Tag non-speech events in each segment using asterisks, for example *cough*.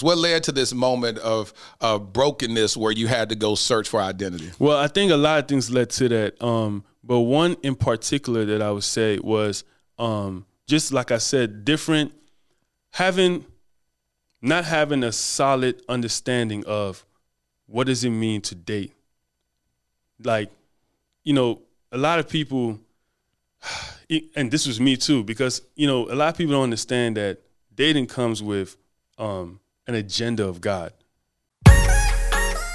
What led to this moment of of brokenness where you had to go search for identity? Well, I think a lot of things led to that. Um, but one in particular that I would say was um, just like I said, different having not having a solid understanding of what does it mean to date. Like, you know, a lot of people *sighs* and this was me too, because you know, a lot of people don't understand that dating comes with um an agenda of God.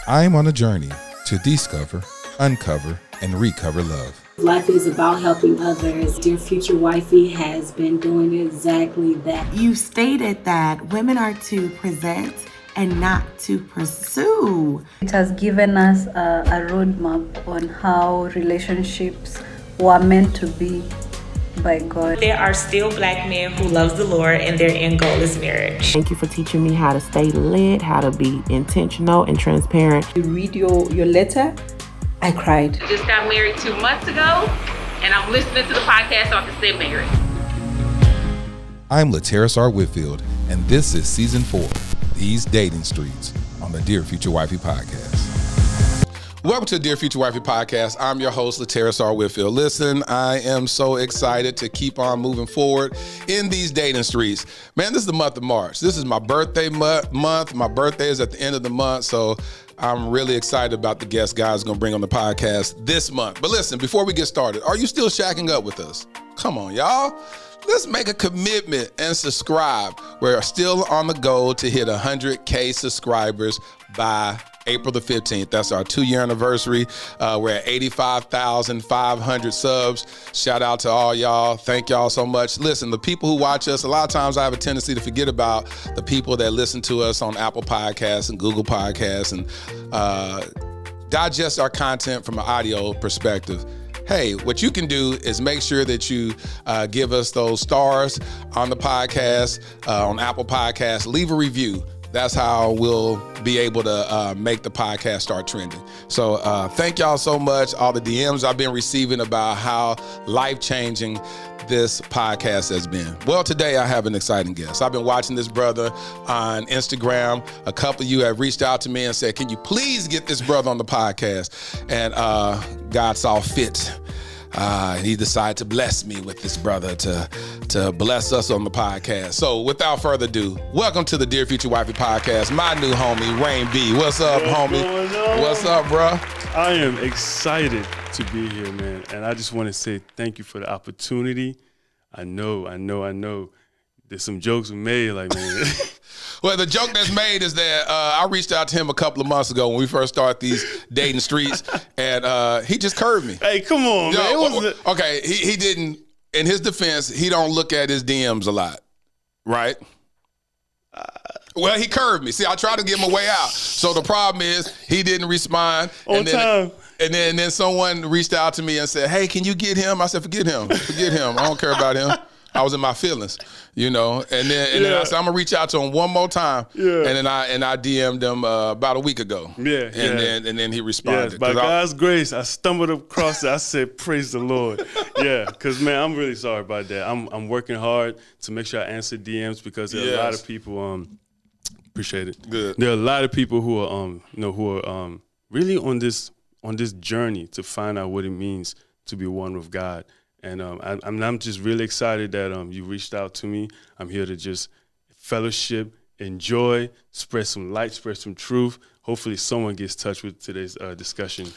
I'm on a journey to discover, uncover, and recover love. Life is about helping others. Dear Future Wifey has been doing exactly that. You stated that women are to present and not to pursue. It has given us a, a roadmap on how relationships were meant to be by God. There are still black men who loves the Lord and their end goal is marriage. Thank you for teaching me how to stay lit, how to be intentional and transparent. You read your, your letter, I cried. I just got married two months ago and I'm listening to the podcast so I can stay married. I'm Lateris R. Whitfield, and this is season four, These Dating Streets, on the Dear Future Wifey podcast. Welcome to the Dear Future Wifey podcast. I'm your host, Lateris R. Whitfield. Listen, I am so excited to keep on moving forward in these dating streets. Man, this is the month of March. This is my birthday month. My birthday is at the end of the month, so I'm really excited about the guest God's going to bring on the podcast this month. But listen, before we get started, are you still shacking up with us? Come on, y'all. Let's make a commitment and subscribe. We're still on the goal to hit 100K subscribers by April the 15th. That's our two year anniversary. Uh, we're at 85,500 subs. Shout out to all y'all. Thank y'all so much. Listen, the people who watch us, a lot of times I have a tendency to forget about the people that listen to us on Apple Podcasts and Google Podcasts and uh, digest our content from an audio perspective hey, what you can do is make sure that you uh, give us those stars on the podcast, uh, on Apple Podcasts. Leave a review that's how we'll be able to uh, make the podcast start trending. So uh, thank y'all so much. All the DMs I've been receiving about how life changing this podcast has been. Well, today I have an exciting guest. I've been watching this brother on Instagram. A couple of you have reached out to me and said, "Can you please get this brother on the podcast?" And uh, God saw fit uh, and he decided to bless me with this brother to to bless us on the podcast. So without further ado, welcome to the Dear Future Wifey podcast. My new homie Rain B. What's up, What's homie? What's up, bro? I am excited to be here, man, and I just want to say thank you for the opportunity. I know, I know, I know. There's some jokes we made, like man. *laughs* Well, the joke that's made is that uh, I reached out to him a couple of months ago when we first started these dating streets, and uh, he just curved me. Hey, come on, Yo, man. Was, okay, he, he didn't. In his defense, he don't look at his DMs a lot, right? Uh, well, he curved me. See, I tried to give him a way out. So the problem is he didn't respond. On and then, time. And then, and then someone reached out to me and said, "Hey, can you get him?" I said, "Forget him. Forget him. I don't care about him." I was in my feelings, you know. And then and yeah. then I said I'm gonna reach out to him one more time. Yeah. And then I and I DM'd him uh, about a week ago. Yeah. And yeah. then and then he responded. Yes, by God's I, grace, I stumbled across it. I said, "Praise the Lord." *laughs* yeah, because man, I'm really sorry about that. I'm I'm working hard to make sure I answer DMs because there are yes. a lot of people. Um, appreciate it. Good. There are a lot of people who are um you know who are um really on this on this journey to find out what it means to be one with God and um, I, am I'm just really excited that um, you reached out to me. I'm here to just fellowship, enjoy, spread some light, spread some truth. Hopefully, someone gets touched with today's uh, discussion.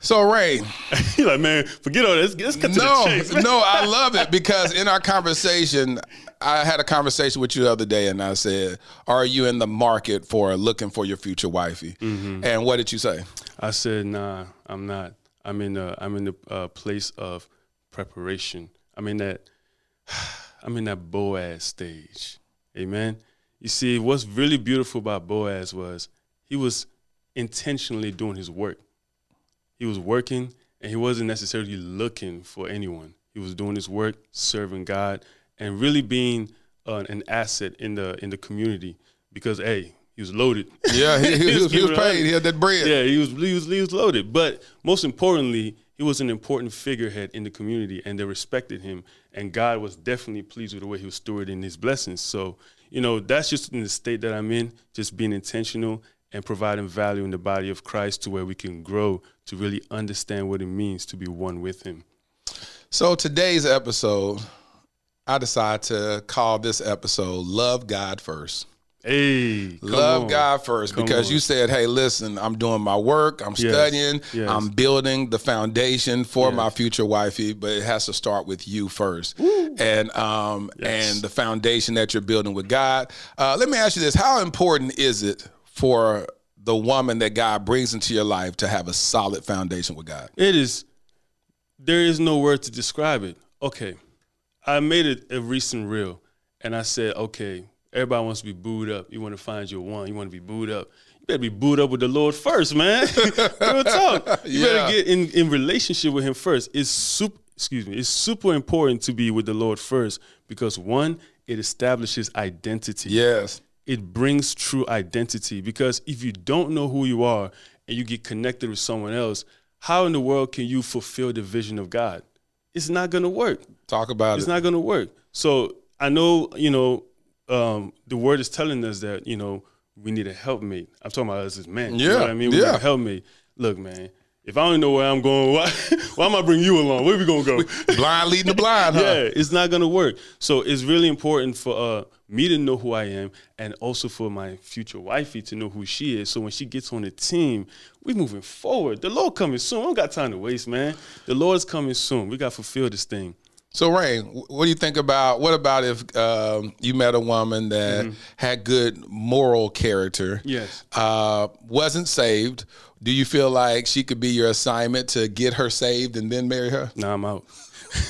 So Ray, *laughs* you like man, forget all this. Let's cut no, to the chase. *laughs* no, I love it because in our conversation, I had a conversation with you the other day, and I said, "Are you in the market for looking for your future wifey?" Mm-hmm. And what did you say? I said, "Nah, I'm not. I'm in the I'm in the uh, place of preparation. I'm in that *sighs* I'm in that Boaz stage. Amen. You see, what's really beautiful about Boaz was he was intentionally doing his work. He was working and he wasn't necessarily looking for anyone. He was doing his work, serving God, and really being uh, an asset in the in the community because hey, he was loaded. Yeah, he, he, he, *laughs* was, he was paid. He had that bread. Yeah, he was, he was he was loaded. But most importantly, he was an important figurehead in the community and they respected him. And God was definitely pleased with the way he was stewarding his blessings. So, you know, that's just in the state that I'm in, just being intentional and providing value in the body of Christ to where we can grow to really understand what it means to be one with Him. So today's episode, I decided to call this episode Love God First. Hey, love on. God first Come because on. you said, "Hey, listen, I'm doing my work, I'm Yes, studying, yes. I'm building the foundation for Yes. my future wifey, but it has to start with you first, and um and the foundation that you're building with God." Uh, let me ask you this: How important is it for the woman that God brings into your life to have a solid foundation with God? It is. There is no word to describe it. Okay, I made it a recent reel, and I said, okay, everybody wants to be booed up. You want to find your one. You want to be booed up. You better be booed up with the Lord first, man. *laughs* Real talk. You Yeah. better get in in relationship with Him first. It's super. Excuse me. It's super important to be with the Lord first because one, it establishes identity Yes. it brings true identity because if you don't know who you are and you get connected with someone else, how in the world can you fulfill the vision of God? It's not going to work. Talk about It's it. It's not going to work. So I know, you know, um, the word is telling us that, you know, we need a helpmate. I'm talking about us as men. You know Yeah, what I mean? We yeah. need a helpmate. Look, man, if I don't know where I'm going, *laughs* why, why am I bringing you along? Where we going to go? blind leading the blind, huh? *laughs* Yeah, it's not gonna work. So it's really important for uh, me to know who I am, and also for my future wifey to know who she is. So when she gets on the team, we moving forward. The Lord coming soon. I don't got time to waste, man. The Lord's coming soon. We got to fulfill this thing. So, Rain, wh- what do you think about what about if um, you met a woman that had good moral character? Yes. Uh, wasn't saved. Do you feel like she could be your assignment to get her saved and then marry her? Nah, I'm out.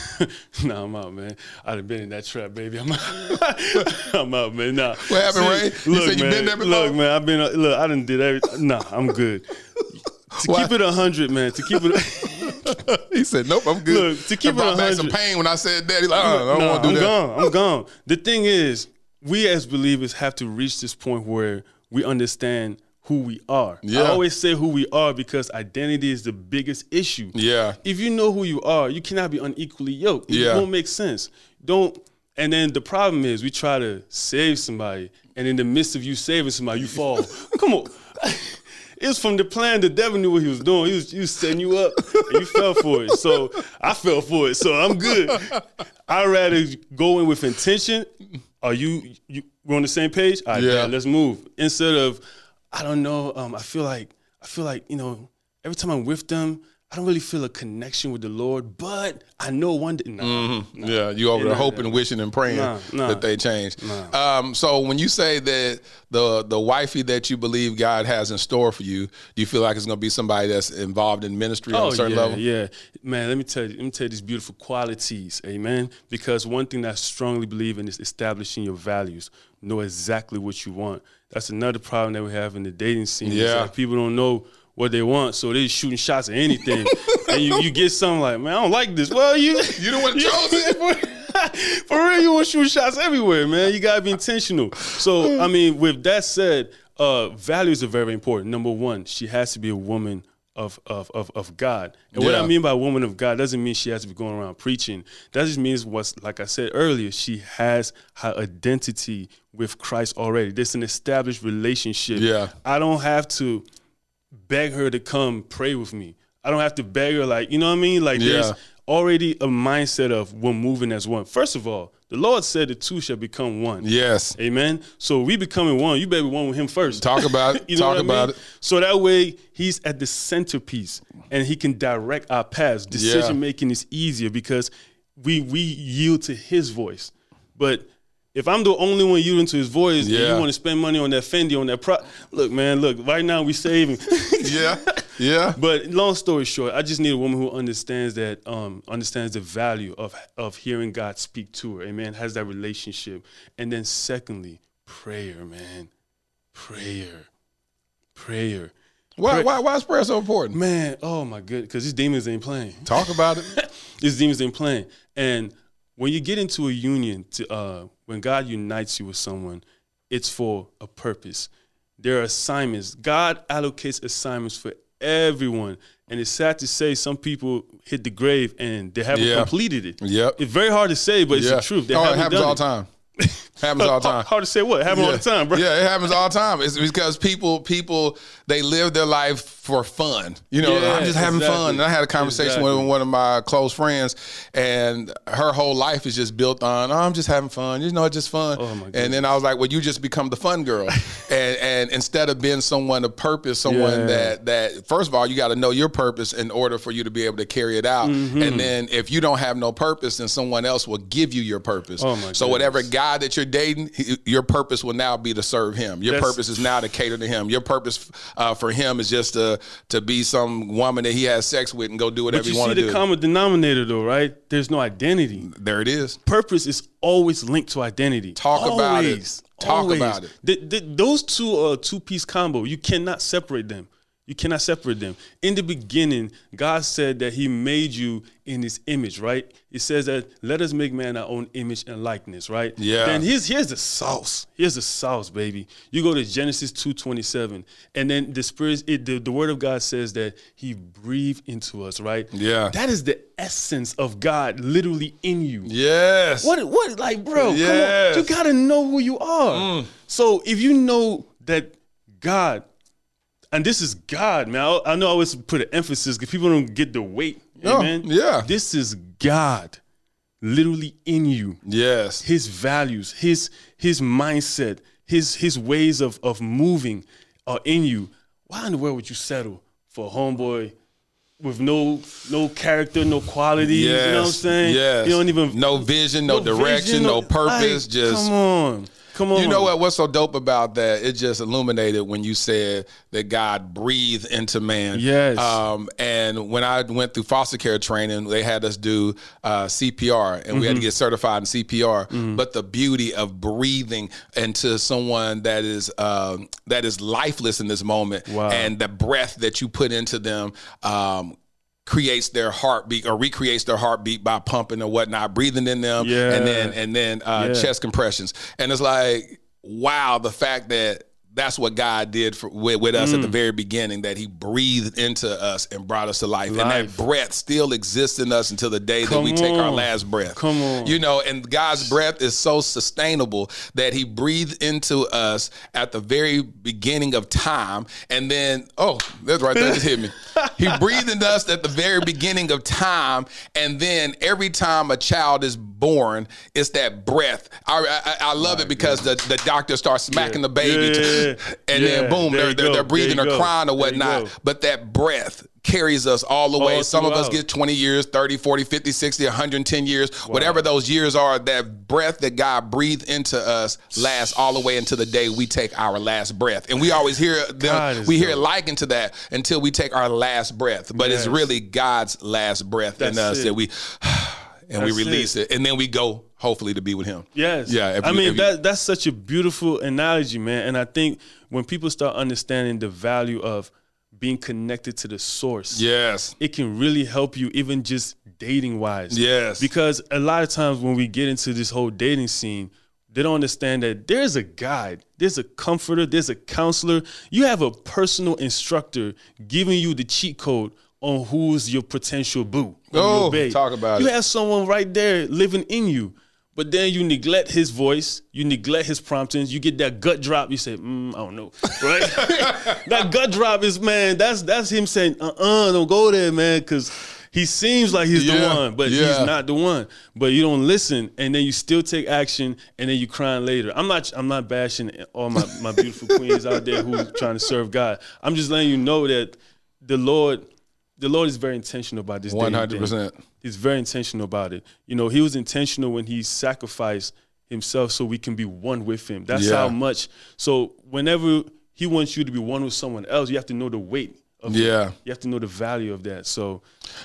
*laughs* nah, I'm out, man. I'd have been in that trap, baby. I'm out. *laughs* I'm out, man. Nah. What happened, Ray? You Look, man, been there before? Look, man. I've been. uh, Look, I didn't did everything. Nah, I'm good. *laughs* To Why? keep it hundred, man. To keep it. *laughs* he said, "Nope, I'm good." Look, to keep it back some pain when I said that. He's like, "Uh, I don't Nah, want to do that. I'm that." gone. I'm gone. The thing is, we as believers have to reach this point where we understand who we are. Yeah. I always say who we are because identity is the biggest issue. Yeah. If you know who you are, you cannot be unequally yoked. Yeah. It won't make sense. Don't. And then the problem is we try to save somebody, and in the midst of you saving somebody, you fall. *laughs* Come on. It's from the plan. The devil knew what he was doing. He was, he was setting you up, and you fell for it. So I fell for it. So I'm good. I'd rather go in with intention. Are you, you we're on the same page? All right, Yeah. yeah. let's move. Instead of, I don't know. Um, I feel like I feel like you know. Every time I'm with them, I don't really feel a connection with the Lord. But I know one day. Nah, nah. Yeah, you over there Nah, hoping, wishing, and praying that they change. Um, so when you say that the the wifey that you believe God has in store for you, do you feel like it's going to be somebody that's involved in ministry on a certain yeah, level? Yeah, man. Let me tell you. Let me tell you these beautiful qualities, amen. Because one thing that I strongly believe in is establishing your values. Know exactly what you want. That's another problem that we have in the dating scene. Yeah. that people don't know what they want, so they're shooting shots at anything, *laughs* and you, you get something like, man, I don't like this. Well, you *laughs* You the one that chose it. for real, you want to shoot shots everywhere, man. You gotta be intentional. So, I mean, with that said, uh, values are very important. Number one, she has to be a woman of of of, of God. And what I mean by woman of God doesn't mean she has to be going around preaching. That just means what's like I said earlier, she has her identity with Christ already. There's an established relationship. Yeah. I don't have to beg her to come pray with me. I don't have to beg her like, you know what I mean? Like Yeah. there's already a mindset of we're moving as one. First of all, the Lord said the two shall become one. Yes. Amen. So we becoming one. You better be one with him first. Talk about *laughs* it. You know Talk what I mean? it. So that way he's at the centerpiece and he can direct our paths. Decision making is easier because we we yield to his voice. But if I'm the only one yielding into his voice and Yeah. you want to spend money on that Fendi, on that pro look, man, look, right now we saving. *laughs* Yeah. Yeah. But long story short, I just need a woman who understands that, um, understands the value of of hearing God speak to her. Amen. Has that relationship, and then secondly, prayer, man, prayer, prayer. Why, why, why is prayer so important? Man, oh my goodness, because these demons ain't playing. Talk about it. *laughs* these demons ain't playing. And when you get into a union, to uh, when God unites you with someone, it's for a purpose. There are assignments. God allocates assignments for everyone. And it's sad to say some people hit the grave and they haven't Yeah. completed it. Yep. It's very hard to say, but it's yeah. the truth. They oh, it happens all the time. *laughs* Happens all the time. Hard to say what happens all the time, bro. Yeah, it happens all the time. It's because people people they live their life for fun. You know, Yeah, I'm just having exactly. fun. And I had a conversation Exactly. with one of my close friends, and her whole life is just built on, oh, I'm just having fun. You know, it's just fun. Oh, my and then I was like, well, you just become the fun girl, *laughs* and and instead of being someone of purpose, someone Yeah. that that first of all, you got to know your purpose in order for you to be able to carry it out. Mm-hmm. And then if you don't have no purpose, then someone else will give you your purpose. Oh, my so whatever goodness. Guy that you're dating, he- your purpose will now be to serve him. Your purpose is now to cater to him. Your purpose uh, for him is just to to be some woman that he has sex with and go do whatever But you you want see to the common denominator, though, right? There's no identity. there it is. Purpose is always linked to identity. Talk about it. Talk Always. about it. Th- th- those two are two piece combo. You cannot separate them. You cannot separate them. In the beginning, God said that He made you in His image, right? It says that let us make man our own image and likeness, right? Yeah. Then here's here's the sauce. Here's the sauce, baby. You go to Genesis two twenty seven, and then the spirit, it, the, the Word of God says that He breathed into us, right? Yeah. That is the essence of God, literally in you. Yes. What what like bro, Yes. come on. You gotta know who you are. Mm. So if you know that God, and this is God, man. I, I know I always put an emphasis because people don't get the weight. No, Amen. yeah. This is God literally in you. Yes. His values, his his mindset, his his ways of of moving are in you. Why in the world would you settle for a homeboy with no no character, no qualities? Yes. You know what I'm saying? Yes. You don't even no vision, no, direction, vision, no purpose. like, just come on, come on. You know what? What's so dope about that? It just illuminated when you said that God breathed into man. Yes. Um, and when I went through foster care training, they had us do uh, CPR, and we had Mm-hmm. to get certified in CPR. But the beauty of breathing into someone that is um, that is lifeless in this moment, Wow. and the breath that you put into them. Um, creates their heartbeat or recreates their heartbeat by pumping or whatnot, breathing in them, Yeah. and then and then uh, Yeah. chest compressions. And it's like, wow, the fact that that's what God did for, with, with us at Mm. the very beginning, that He breathed into us and brought us to life. And that breath still exists in us until the day that Come we take our last breath. Come on. You know, and God's breath is so sustainable that He breathed into us at the very beginning of time. And then, oh, that's right there, just hit me. He *laughs* breathed into us at the very beginning of time. And then every time a child is born, it's that breath. I, I, I love it because the, the doctor starts smacking the baby. Yeah, yeah, yeah. And then boom, there they're, they're, they're breathing or go, crying or whatnot. But that breath carries us all the way. All Some of us get 20 years, 30, 40, 50, 60, 110 years, whatever those years are, that breath that God breathed into us lasts all the way into the day we take our last breath. And we always hear them, we hear it dope. likened to that until we take our last breath. But it's really God's last breath in us it. that we *sighs* *sighs* and we release it. And then we go hopefully to be with him. Yes. Yeah. I mean that that's such a beautiful analogy, man. And I think when people start understanding the value of being connected to the source, Yes. it can really help you even just dating wise. Yes. Because a lot of times when we get into this whole dating scene, they don't understand that there's a guide, there's a comforter, there's a counselor. You have a personal instructor giving you the cheat code on who's your potential boo. Oh, talk about you it. have someone right there living in you. But then you neglect his voice, you neglect his promptings, you get that gut drop. You say, mm, I don't know, *laughs* right? *laughs* that gut drop is man. That's that's him saying, uh, uh don't go there, man, because he seems like he's the one, but yeah. he's not the one. But you don't listen, and then you still take action, and then you crying later. I'm not I'm not bashing all my my beautiful *laughs* queens out there who trying to serve God. I'm just letting you know that the Lord. The Lord is very intentional about this. 100%. He's very intentional about it. You know, he was intentional when he sacrificed himself so we can be one with him. That's Yeah. how much. So whenever he wants you to be one with someone else, you have to know the weight it. Yeah. You have to know the value of that. So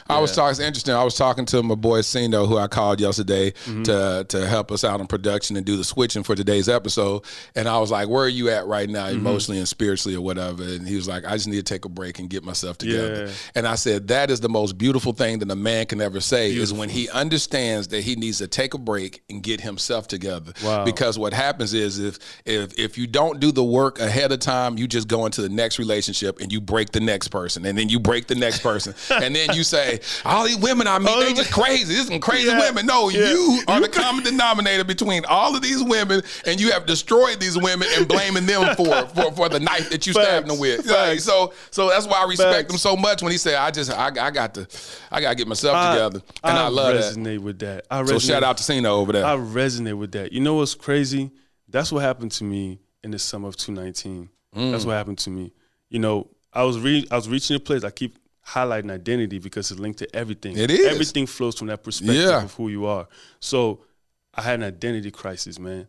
I was talking. It's interesting. I was talking to my boy Sino, who I called yesterday Mm-hmm. to to help us out in production and do the switching for today's episode. And I was like, "Where are you at right now, Mm-hmm. emotionally and spiritually, or whatever?" And he was like, "I just need to take a break and get myself together." Yeah. And I said, "That is the most beautiful thing that a man can ever say is when he understands that he needs to take a break and get himself together." Wow. Because what happens is if if if you don't do the work ahead of time, you just go into the next relationship and you break the next next person, and then you break the next person, and then you say, all these women I meet, they just *laughs* crazy. This some crazy Yeah. women. No, Yeah. you are the common denominator between all of these women, and you have destroyed these women and blaming them for for, for the knife that you stabbed them with. Like, so so that's why I respect Facts. him so much when he said, I just I, I got to I got to get myself together, and I, love resonate that. I resonate with that. I So resonate- shout out to Cena over there. I resonate with that. You know what's crazy? That's what happened to me in the summer of 2019. That's Mm. what happened to me. You know, I was re- I was reaching a place. I keep highlighting identity because it's linked to everything. It is. Everything flows from that perspective Yeah. of who you are. So I had an identity crisis, man.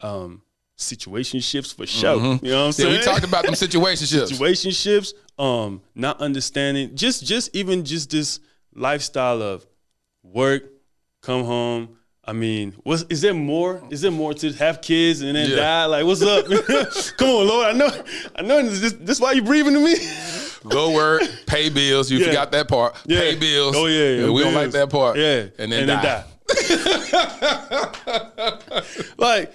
Um, situationships for sure. Mhm. You know what I'm Yeah, saying? we talked about them situationships. *laughs* situationships, um, not understanding, just just even just this lifestyle of work, come home. I mean, what's is there more? Is there more to have kids and then Yeah. die? Like, what's up? *laughs* come on, Lord. I know, I know. This, this why you breathing to me? *laughs* Go work, pay bills. You Yeah. forgot that part. Yeah. Pay bills. Oh yeah, yeah, we don't like that part. Yeah, and then die. *laughs* like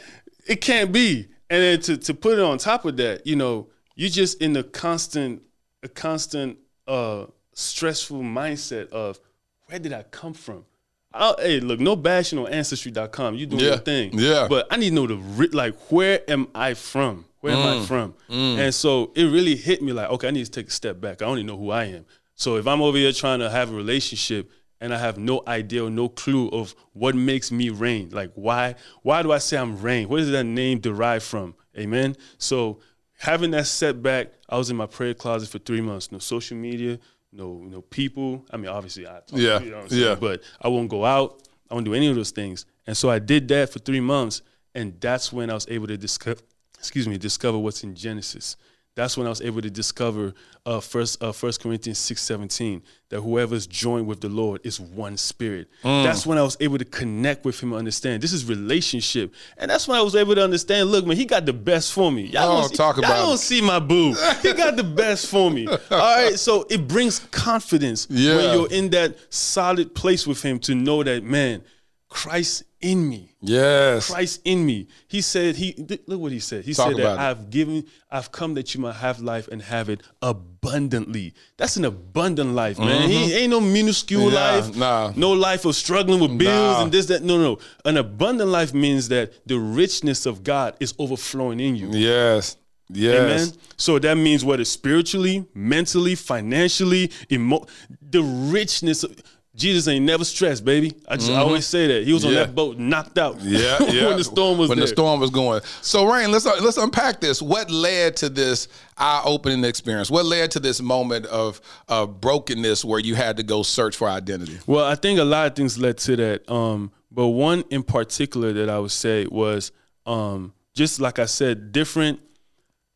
it can't be. And then to to put it on top of that, you know, you just in a constant a constant uh stressful mindset of where did I come from? I hey, look, no bashing on ancestry.com. You doing Yeah, your thing. yeah. But I need to know the like where am I from? Where am I Mm, from? mm. And so it really hit me like, okay, I need to take a step back. I only know who I am. So if I'm over here trying to have a relationship and I have no idea or no clue of what makes me rain, like why why do I say I'm rain? Where does that name derive from? Amen. So having that setback, I was in my prayer closet for three months. No social media, no no people. I mean, obviously I talk, Yeah, you know yeah. but I won't go out. I won't do any of those things. And so I did that for three months, and that's when I was able to discover, excuse me, discover what's in Genesis. That's when I was able to discover uh, first uh, First Corinthians six seventeen that whoever's joined with the Lord is one spirit. Mm. That's when I was able to connect with Him and understand this is relationship, and that's when I was able to understand. Look, man, He got the best for me. Y'all Oh, don't see, talk y'all about don't it. see my boo. *laughs* He got the best for me. All right, so it brings confidence Yeah. when you're in that solid place with Him to know that man, Christ in me. Yes. Christ in me. He said, he look what he said. He Talk said that it. I've given, I've come that you might have life and have it abundantly. That's an abundant life, man. He mm-hmm. ain't no minuscule Yeah, life. nah. No life of struggling with bills Nah. and this, that. No, no. An abundant life means that the richness of God is overflowing in you. Yes. Yes. Amen. So that means whether spiritually, mentally, financially, emo- the richness of Jesus ain't never stressed, baby. I just I always say that. He was on Mm-hmm. That boat knocked out. Yeah, *laughs* yeah. when the storm was when there. the storm was going. So, Rain, let's let's unpack this. What led to this eye-opening experience? What led to this moment of of brokenness where you had to go search for identity? Well, I think a lot of things led to that. Um, but one in particular that I would say was um, just like I said, different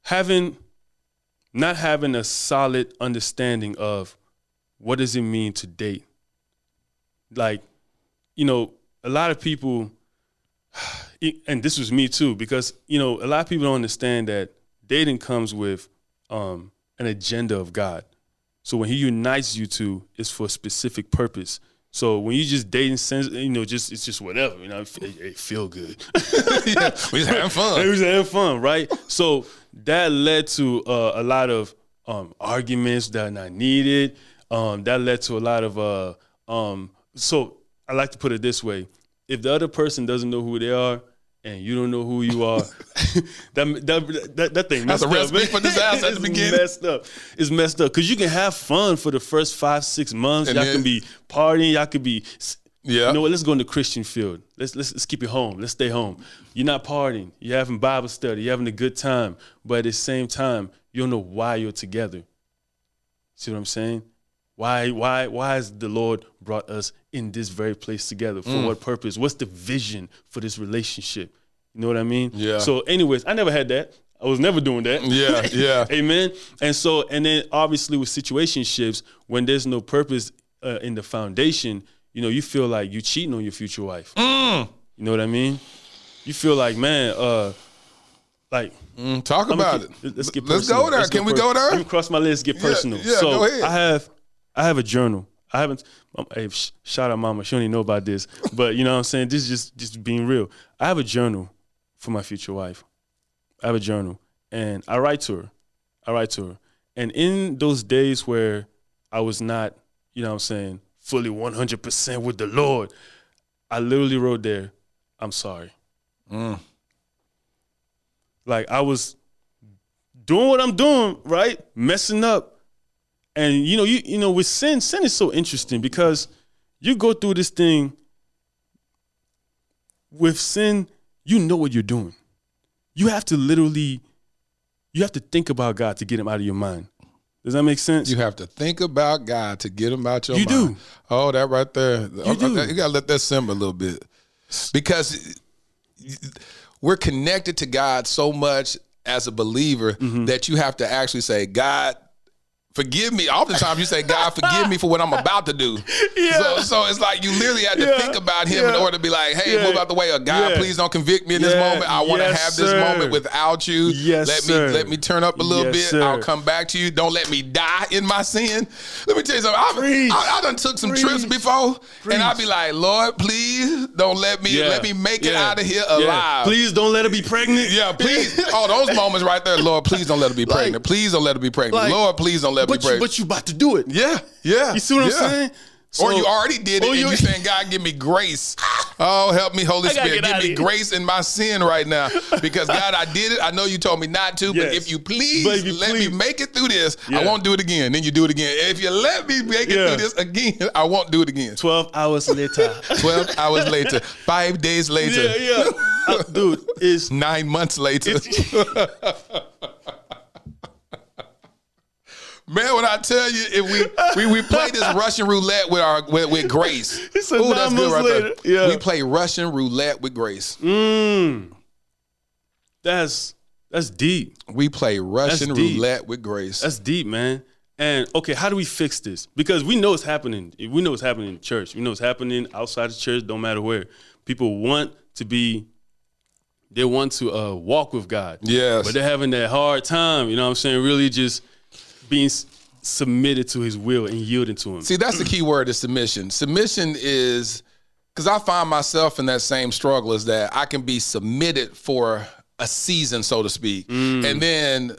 having not having a solid understanding of what does it mean to date. Like, you know, a lot of people *sighs* and this was me too, because you know, a lot of people don't understand that dating comes with um, an agenda of God. So when He unites you two, it's for a specific purpose. So when you just dating, sense, you know, just it's just whatever, you know, it, it feel good. *laughs* yeah, *laughs* we just having fun. we was having fun, right? So that led to uh, a lot of um, arguments that are not needed. Um, that led to a lot of uh, um, so I like to put it this way: if the other person doesn't know who they are and you don't know who you are, *laughs* that, that that that thing That's a messed up, recipe for disaster at the *laughs* beginning. Messed up. It's messed up because you can have fun for the first five six months. And y'all then- can be partying. Y'all could be. Yeah. You know what? Let's go into Christian field. Let's, let's let's keep it home. Let's stay home. You're not partying. You're having Bible study. You're having a good time. But at the same time, you don't know why you're together. See what I'm saying? Why why why has the Lord brought us in this very place together? For Mm. what purpose? What's the vision for this relationship? You know what I mean? Yeah. So, anyways, I never had that. I was never doing that. Yeah, *laughs* yeah. Amen. And so, and then obviously with situationships, when there's no purpose uh, in the foundation, you know, you feel like you're cheating on your future wife. Mm. You know what I mean? You feel like, man, uh, like Mm, talk I'ma about keep- it. Let's get Let's go there. Let's Can we per- go there? Let me cross my list. Get Yeah, personal. yeah, so go ahead. I have, I have a journal. I haven't. Um, hey, sh- shout out, mama. She don't even know about this, but you know what I'm saying. This is just just being real. I have a journal for my future wife. I have a journal, and I write to her. I write to her, And in those days where I was not, you know what I'm saying, fully 100% with the Lord, I literally wrote there, I'm sorry. Mm. Like I was doing what I'm doing, right? Messing up. And you know, you you know, with sin, sin is so interesting because you go through this thing with sin, you know what you're doing. You have to literally you have to think about God to get him out of your mind. Does that make sense? You have to think about God to get him out your You mind. do. Oh, that right there. You, do. you gotta let that simmer a little bit. Because we're connected to God so much as a believer Mm-hmm. that you have to actually say, God, forgive me. Oftentimes you say, God, forgive me for what I'm about to do. *laughs* Yeah. So, so it's like you literally have to Yeah. think about him in order to be like, hey, Yeah. move out the way. Or God, Yeah. please don't convict me in this moment. I want to Yes, have this moment without you. Yes, let sir. me let me turn up a little Yes, bit. I'll come back to you. Don't let me die in my sin. Let me tell you something. I've, I, I done took some trips before, Preach. and I'll be like, Lord, please don't let me Yeah. let me make it out of here Yeah. alive. Please don't let her be pregnant. Yeah, please. oh, those moments right there, Lord, please don't let her be *laughs* Like- pregnant. Please don't let her be pregnant. like- Lord, please don't let her But be you, pregnant. but you about to do it. yeah, yeah. You see what yeah. I'm saying? or you already did it, and you- you saying, God, give me grace. *laughs* Oh, help me, Holy Spirit. Give me grace in my sin right now. Because, God, I did it. I know you told me not to, but if you please But if you let please- me make it through this, I won't do it again. Then you do it again. If you let me make it Yeah. through this again, I won't do it again. 12 hours later. *laughs* 12 hours later, five days later, yeah, yeah. Uh, dude, is *laughs* nine months later. Man, when I tell you, if we we, we play this *laughs* Russian roulette with our with, with Grace, *laughs* He said Ooh, that's good right later. there. Yeah. We play Russian roulette with Grace. mm, that's that's deep. We play Russian roulette with Grace. That's deep, man. And okay, how do we fix this? Because we know it's happening. We know it's happening in church. We know it's happening outside the church. Don't matter where. People want to be. They want to uh, walk with God. Yes. But they're having that hard time. You know what I'm saying? Really, just being submitted to His will and yielding to Him. See, that's the key word is submission. Submission is because I find myself in that same struggle is that I can be submitted for a season, so to speak. Mm. And then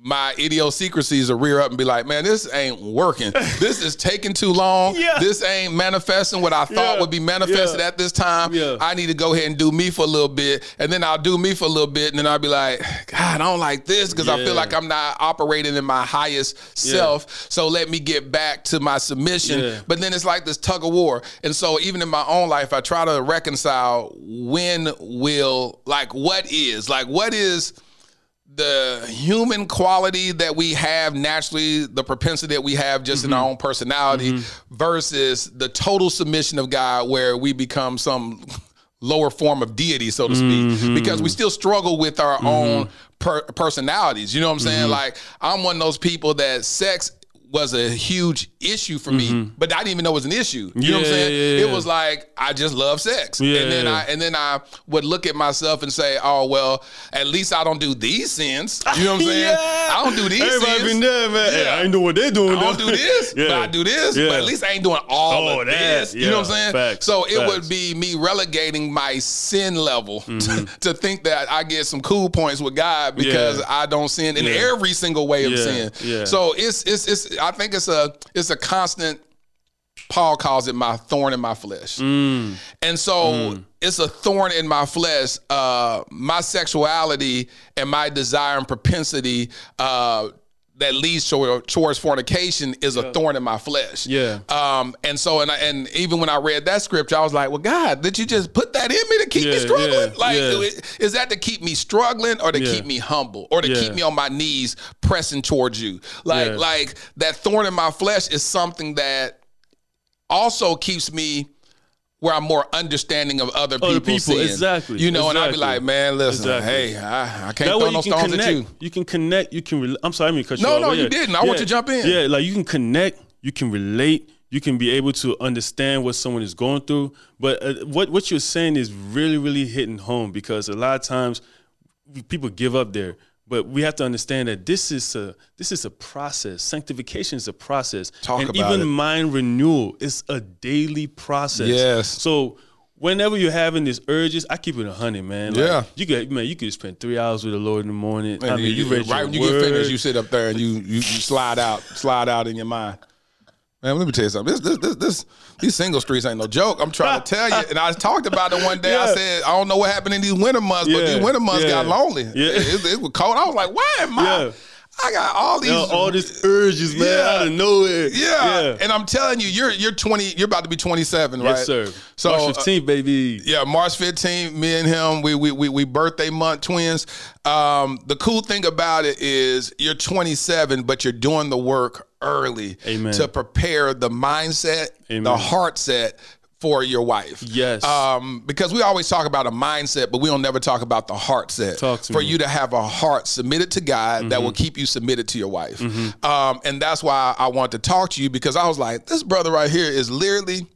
my idiosyncrasies will rear up and be like, man, this ain't working. *laughs* this is taking too long. Yeah. This ain't manifesting what I thought Yeah. would be manifested Yeah. at this time. I need to go ahead and do me for a little bit. And then I'll do me for a little bit. And then I'll be like, God, I don't like this because I feel like I'm not operating in my highest self. So let me get back to my submission. But then it's like this tug of war. And so even in my own life, I try to reconcile when will, like, what is, like, what is the human quality that we have naturally, the propensity that we have just in our mm-hmm. own personality mm-hmm. versus the total submission of God where we become some lower form of deity, so to speak, mm-hmm. because we still struggle with our own per- personalities. You know what I'm saying? Like, I'm one of those people that sex was a huge issue for me, but I didn't even know it was an issue. You know what I'm saying? yeah, It was like I just love sex, Yeah, and then yeah. I and then I would look at myself and say, "Oh well, at least I don't do these sins." You know what I'm *laughs* saying? Yeah. I don't do these Everybody sins. been there, man. Hey, I ain't know what they're doing. I don't though. do this, *laughs* but Yeah. I do this. Yeah. But at least I ain't doing all Oh, of that, this. You know what I'm saying? Facts, so it facts. would be me relegating my sin level to, *laughs* Mm-hmm. to think that I get some cool points with God because Yeah. I don't sin in Yeah. every single way of Yeah, sin. yeah. So it's it's it's I think it's a it's a constant. Paul calls it my thorn in my flesh. Mm. And so it's a thorn in my flesh. Uh, my sexuality and my desire and propensity uh, that leads toward, towards fornication is a thorn in my flesh. Yeah. Um, and so, and I, and even when I read that scripture, I was like, well, God, did you just put that in me to keep me struggling? yeah, like, yeah. is that to keep me struggling or to Yeah. keep me humble or to Yeah. keep me on my knees pressing towards you? Like, Yeah. like that thorn in my flesh is something that also keeps me where I'm more understanding of other Other people's people, sin. exactly, You know, and I'd be like, man, listen, Exactly. hey, I, I can't That throw no stones connect. at you. You can connect. You can. Re- I'm sorry, I mean cut you No, off. no, you yeah. didn't. I want Yeah. you to jump in. Yeah, like you can connect. You can relate. You can be able to understand what someone is going through. But uh, what what you're saying is really really hitting home because a lot of times people give up there. But we have to understand that this is a this is a process. Sanctification is a process, Talk and about even it. mind renewal is a daily process. Yes. So whenever you're having these urges, I keep it a hundred, man. Like, Yeah. you could man, you could spend three hours with the Lord in the morning. I mean, you, read right your when you word. get finished, you sit up there and you, you you slide out, slide out in your mind. Man, let me tell you something. This, this, this, this, these single streets ain't no joke. I'm trying to *laughs* tell you. And I talked about it one day. I said, I don't know what happened in these winter months, but Yeah, these winter months yeah. got lonely. Yeah. It, it was cold. I was like, why am I? Yeah. I got all these all these urges, man, Yeah. out of nowhere. Yeah. and I'm telling you, you're you're 20. You're about to be 27, right? yes, sir. So March uh, 15th, baby. yeah, March 15th, me and him, we we we, we birthday month twins. Um, the cool thing about it is you're 27, but you're doing the work early Amen. to prepare the mindset, the Amen. heart set for your wife. Yes. Um, because we always talk about a mindset, but we don't never talk about the heart set. For me. Mm-hmm. you to have a heart submitted to God that will keep you submitted to your wife. Um, and that's why I want to talk to you because I was like, this brother right here is literally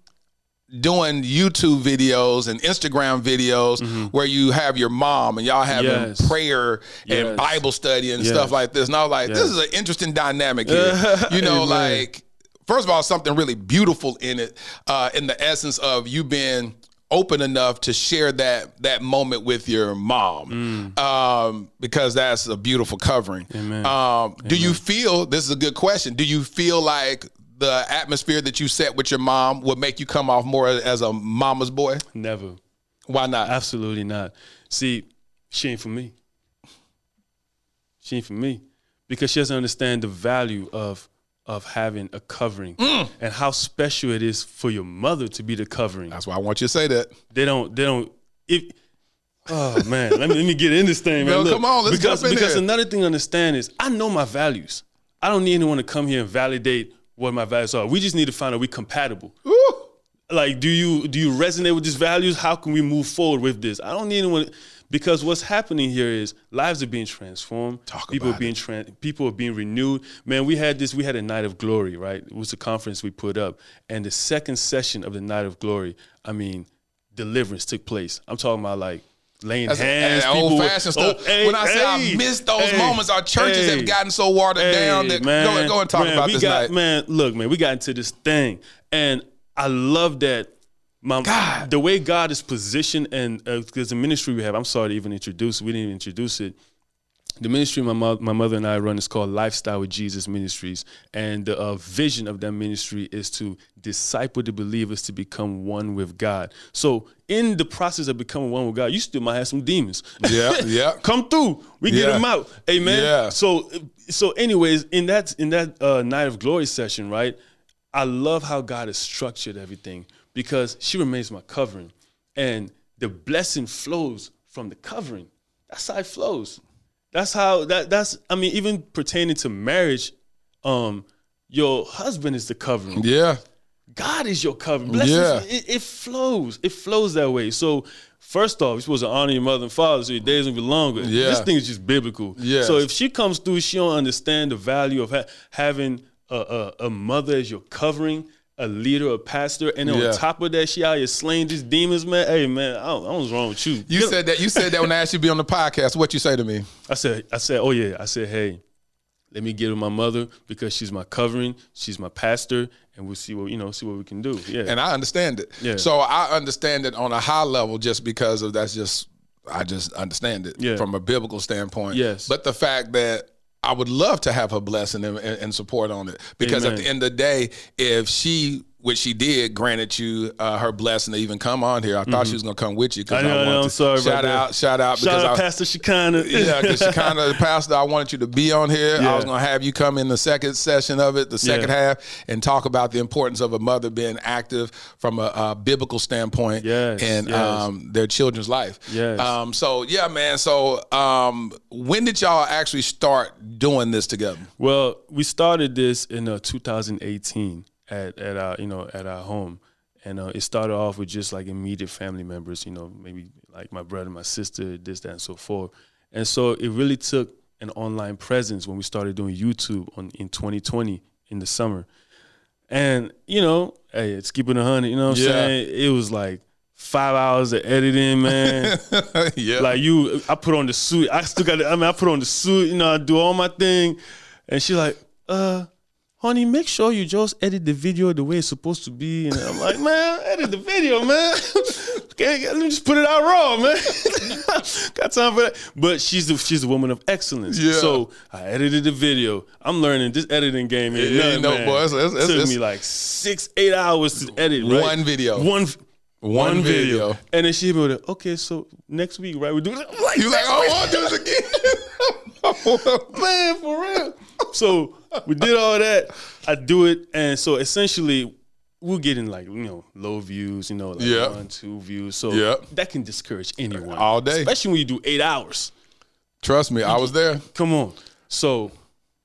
doing YouTube videos and Instagram videos where you have your mom and y'all having Mm-hmm. Yes. prayer and Yes. Bible study and Yes. stuff like this. And I was like, this is an interesting dynamic here. *laughs* you know, like first of all, something really beautiful in it, uh, in the essence of you being open enough to share that that moment with your mom, um, because that's a beautiful covering. Mm. Amen. Um, do you feel this is a good question? Do you feel like the atmosphere that you set with your mom would make you come off more as a mama's boy? Never. Why not? Absolutely not. See, she ain't for me. She ain't for me because she doesn't understand the value of of having a covering Mm. and how special it is for your mother to be the covering. That's why I want you to say that. They don't. They don't. If oh man, let me let me get in this thing, man. Look, come on, let's because jump in because there. another thing to understand is I know my values. I don't need anyone to come here and validate what my values are. We just need to find out we compatible. Like, do you do you resonate with these values? How can we move forward with this? I don't need anyone because what's happening here is lives are being transformed. Talk people about are being tran people are being renewed. Man, we had this. We had a night of glory, right? It was a conference we put up, and the second session of the night of glory. I mean, deliverance took place. I'm talking about like laying That's hands, and old fashioned stuff. Oh, hey, when I say I miss those hey, moments, our churches have gotten so watered down that go, go and talk man, about we this got, night. Man, look, man, we got into this thing, and I love that. My, God. the way God is positioned, and uh, because the ministry we have, I'm sorry to even introduce. We didn't even introduce it. The ministry my mo- my mother and I run is called Lifestyle with Jesus Ministries, and the uh, vision of that ministry is to disciple the believers to become one with God. So, in the process of becoming one with God, you still might have some demons. Yeah, *laughs* yeah. come through. We get them out. Amen. Yeah. So, so anyways, in that in that uh, night of glory session, right? I love how God has structured everything because she remains my covering, and the blessing flows from the covering. That's how it flows. That's how that that's I mean even pertaining to marriage, um, your husband is the covering. Yeah. God is your covering. Blessings, Yeah. it, it flows. It flows that way. So first off, you're supposed to honor your mother and father so your days will be longer. Yeah. This thing is just biblical. Yes. So if she comes through, she don't understand the value of ha- having a, a, a mother as your covering, a leader, a pastor, and then Yeah. on top of that, she out here slaying these demons, man. Hey man, I don't, I don't know what's wrong with you. You Get- said that. You said that when I asked you to be on the podcast. What you say to me? I said, I said, oh yeah. I said, hey, let me get with my mother because she's my covering, she's my pastor, and we'll see what you know, see what we can do. Yeah. And I understand it. Yeah. So I understand it on a high level just because of that's just I just understand it Yeah. from a biblical standpoint. Yes. But the fact that I would love to have her blessing and, and, support on it. Because at the end of the day, if she which she did granted you uh, her blessing to even come on here. I thought she was gonna come with you because Mm-hmm. I know, I wanted I'm sorry shout that. out, shout out Shout because out I, Pastor Shekinah. *laughs* yeah, because *laughs* she kind of the pastor. I wanted you to be on here. I was gonna have you come in the second session of it, the second Yeah. half, and talk about the importance of a mother being active from a, a biblical standpoint Yes, in yes. um, their children's life. Yes. Um, so yeah, man. So um, when did y'all actually start doing this together? Well, we started this in uh, 2018 at at our you know at our home, and uh, it started off with just like immediate family members, you know, maybe like my brother, my sister, this, that, and so forth. And so it really took an online presence when we started doing YouTube on in 2020 in the summer. And you know, hey, it's keeping a hundred. You know what I'm Yeah. saying? It was like five hours of editing, man. *laughs* yeah. Like you, I put on the suit. I still got. I mean, I put on the suit. You know, I do all my thing, and she like, uh, honey, make sure you just edit the video the way it's supposed to be. And I'm like, man, edit the video, man. *laughs* okay, let me just put it out raw, man. *laughs* Got time for that. But she's a, she's a woman of excellence. Yeah. So I edited the video. I'm learning this editing game. Yeah, nothing, no, man. boy, it's- it's- Took it's- me like six, eight hours to edit. Right? One video. One. One video. And then she me with, okay, so next week, right? We do like, You like, oh, I'll do this again. *laughs* man, for real. *laughs* So we did all that. I do it, and so essentially, we're getting like you know low views, you know, like Yeah. one, two views. So Yeah. that can discourage anyone All day. especially when you do eight hours. Trust me, I was there. Come on. So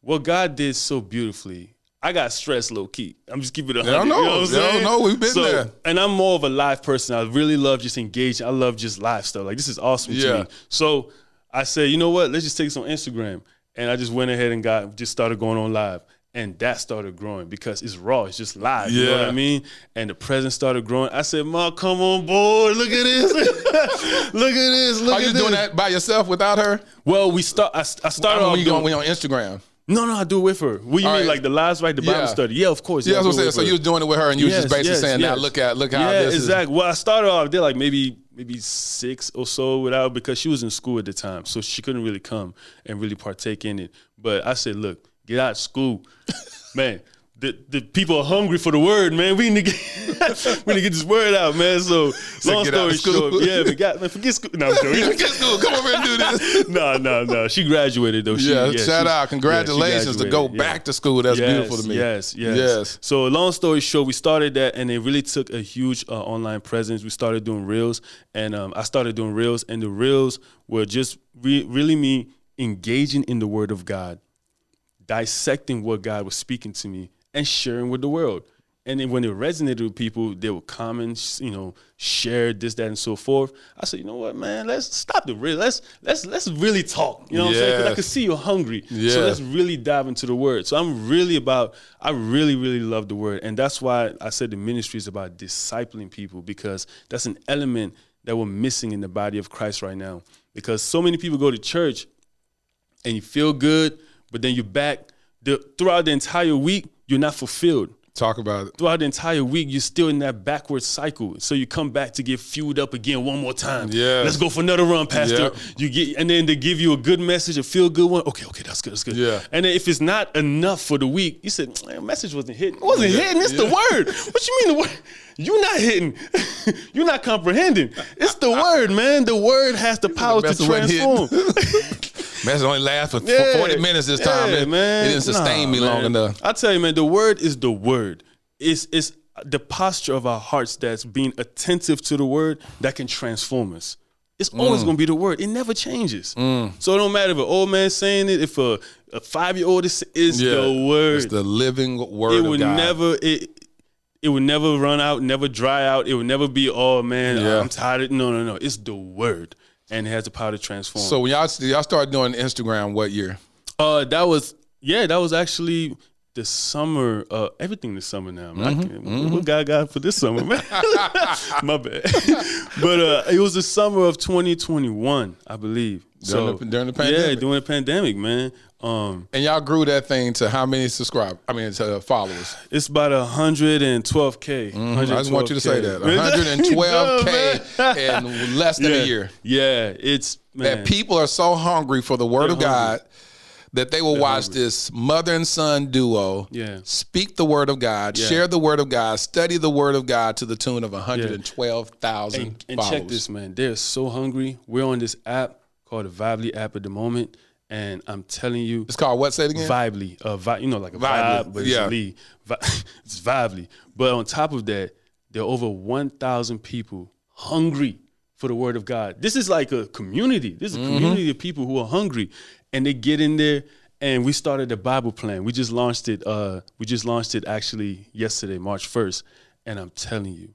what God did so beautifully. I got stressed low key. I'm just keeping it. They don't 100, You know know. what I'm They don't know. We've been So- there. And I'm more of a live person. I really love just engaging. I love just live stuff. Like this is awesome Yeah. to me. So I said, you know what? Let's just take this on Instagram. And I just went ahead and got just started going on live. And that started growing because it's raw. It's just live. You know what I mean? And the presence started growing. I said, Ma, come on board. Look at this. *laughs* look at this. Look Are at you this. doing that by yourself without her? Well, we start. I, I started I mean, off when doing, go on Instagram. no, no, I do it with her. What you All mean, right. like the lives, right? The Bible Yeah. study. Yeah, of course. Yeah, that's what I'm saying. So you was doing it with her, and you was just basically yes, saying, "Now look at look how yeah, this exactly. Well, I started off there like maybe maybe six or so without because she was in school at the time, so she couldn't really come and really partake in it. But I said, look, get out of school, *laughs* man. The, the people are hungry for the word, man. We need to get, *laughs* we need to get this word out, man. So, So long story short, yeah, we got man, forget school. No, I'm *laughs* joking. is." Get school. Come over and do *laughs* this. no, no, no. She graduated though. She, Yeah, she- shout yeah, out. she Congratulations to go graduated, back to school. That's Yes, beautiful to me. Yes, yes, Yes. So, long story short, we started that, and it really took a huge uh, online presence. We started doing reels, and um, I started doing reels, and the reels were just re- really me engaging in the Word of God, dissecting what God was speaking to me, and sharing with the world. And then when it resonated with people, they would comment, you know, share this, that, and so forth. I said, you know what, man, let's stop the real. Let's let's let's really talk. You know what I'm saying? 'Cause I Yes. could see you're hungry. Yeah. So let's really dive into the word. So I'm really about, I really, really love the word. And that's why I said the ministry is about discipling people because that's an element that we're missing in the body of Christ right now. Because so many people go to church and you feel good, but then you're back. The, throughout the entire week, you're not fulfilled Talk about it. throughout the entire week, you're still in that backward cycle. So you come back to get fueled up again one more time. Yeah. Let's go for another run, Pastor. Yep. You get and then they give you a good message, a feel good one. Okay, okay, that's good, that's good. Yeah. And then if it's not enough for the week, you said, man, message wasn't hitting. It wasn't Yeah. hitting. It's the word. *laughs* What you mean the word? You're not hitting. *laughs* You're not comprehending. It's the word, man. The word has the power to message wasn't hitting. transform. *laughs* Message only lasts for, Yeah. 40 minutes this time. Yeah, It, man. it didn't sustain Nah, me long enough. I tell you, man, the word is the word. It's it's the posture of our hearts that's being attentive to the word that can transform us. It's Mm. always gonna be the word. It never changes. So it don't matter if an old man saying it, if a, a five year old is, Yeah. the word. It's the living word it would never it it would never run out, never dry out. It would never be, oh man, Yeah. I'm tired. of-" No, no, no. It's the word, and has the power to transform. So when y'all y'all started doing Instagram, what year? Uh, that was yeah, that was actually the summer. Uh, everything this summer now. Man. Mm-hmm, can't- What God got for this summer, man? *laughs* *laughs* My bad. *laughs* but uh, it was the summer of 2021, I believe. During so the- during the pandemic, yeah, during the pandemic, man. Um, And y'all grew that thing to how many subscribe? I mean, to followers. it's about 112k. Mm-hmm. I just want you to say that 112K. 112k *laughs* in less than yeah. a year. Yeah, it's man. That people are so hungry for the word They're of God hungry. that they will watch this mother and son duo Yeah. speak the word of God, Yeah. share the word of God, study the word of God to the tune of 112,000 and, and check this, man. They're so hungry. We're on this app called the Vibely app at the moment, and I'm telling you, It's called what? Say it again. Vibely, uh, vi- you know, like a Vibely, vibe, but it's yeah. Lee. Vi- *laughs* it's Vibely. But on top of that, there are over 1,000 people hungry for the word of God. This is like a community. This is a Mm-hmm. community of people who are hungry, and they get in there. And we started the Bible plan. We just launched it. Uh, we just launched it actually yesterday, March 1st. And I'm telling you,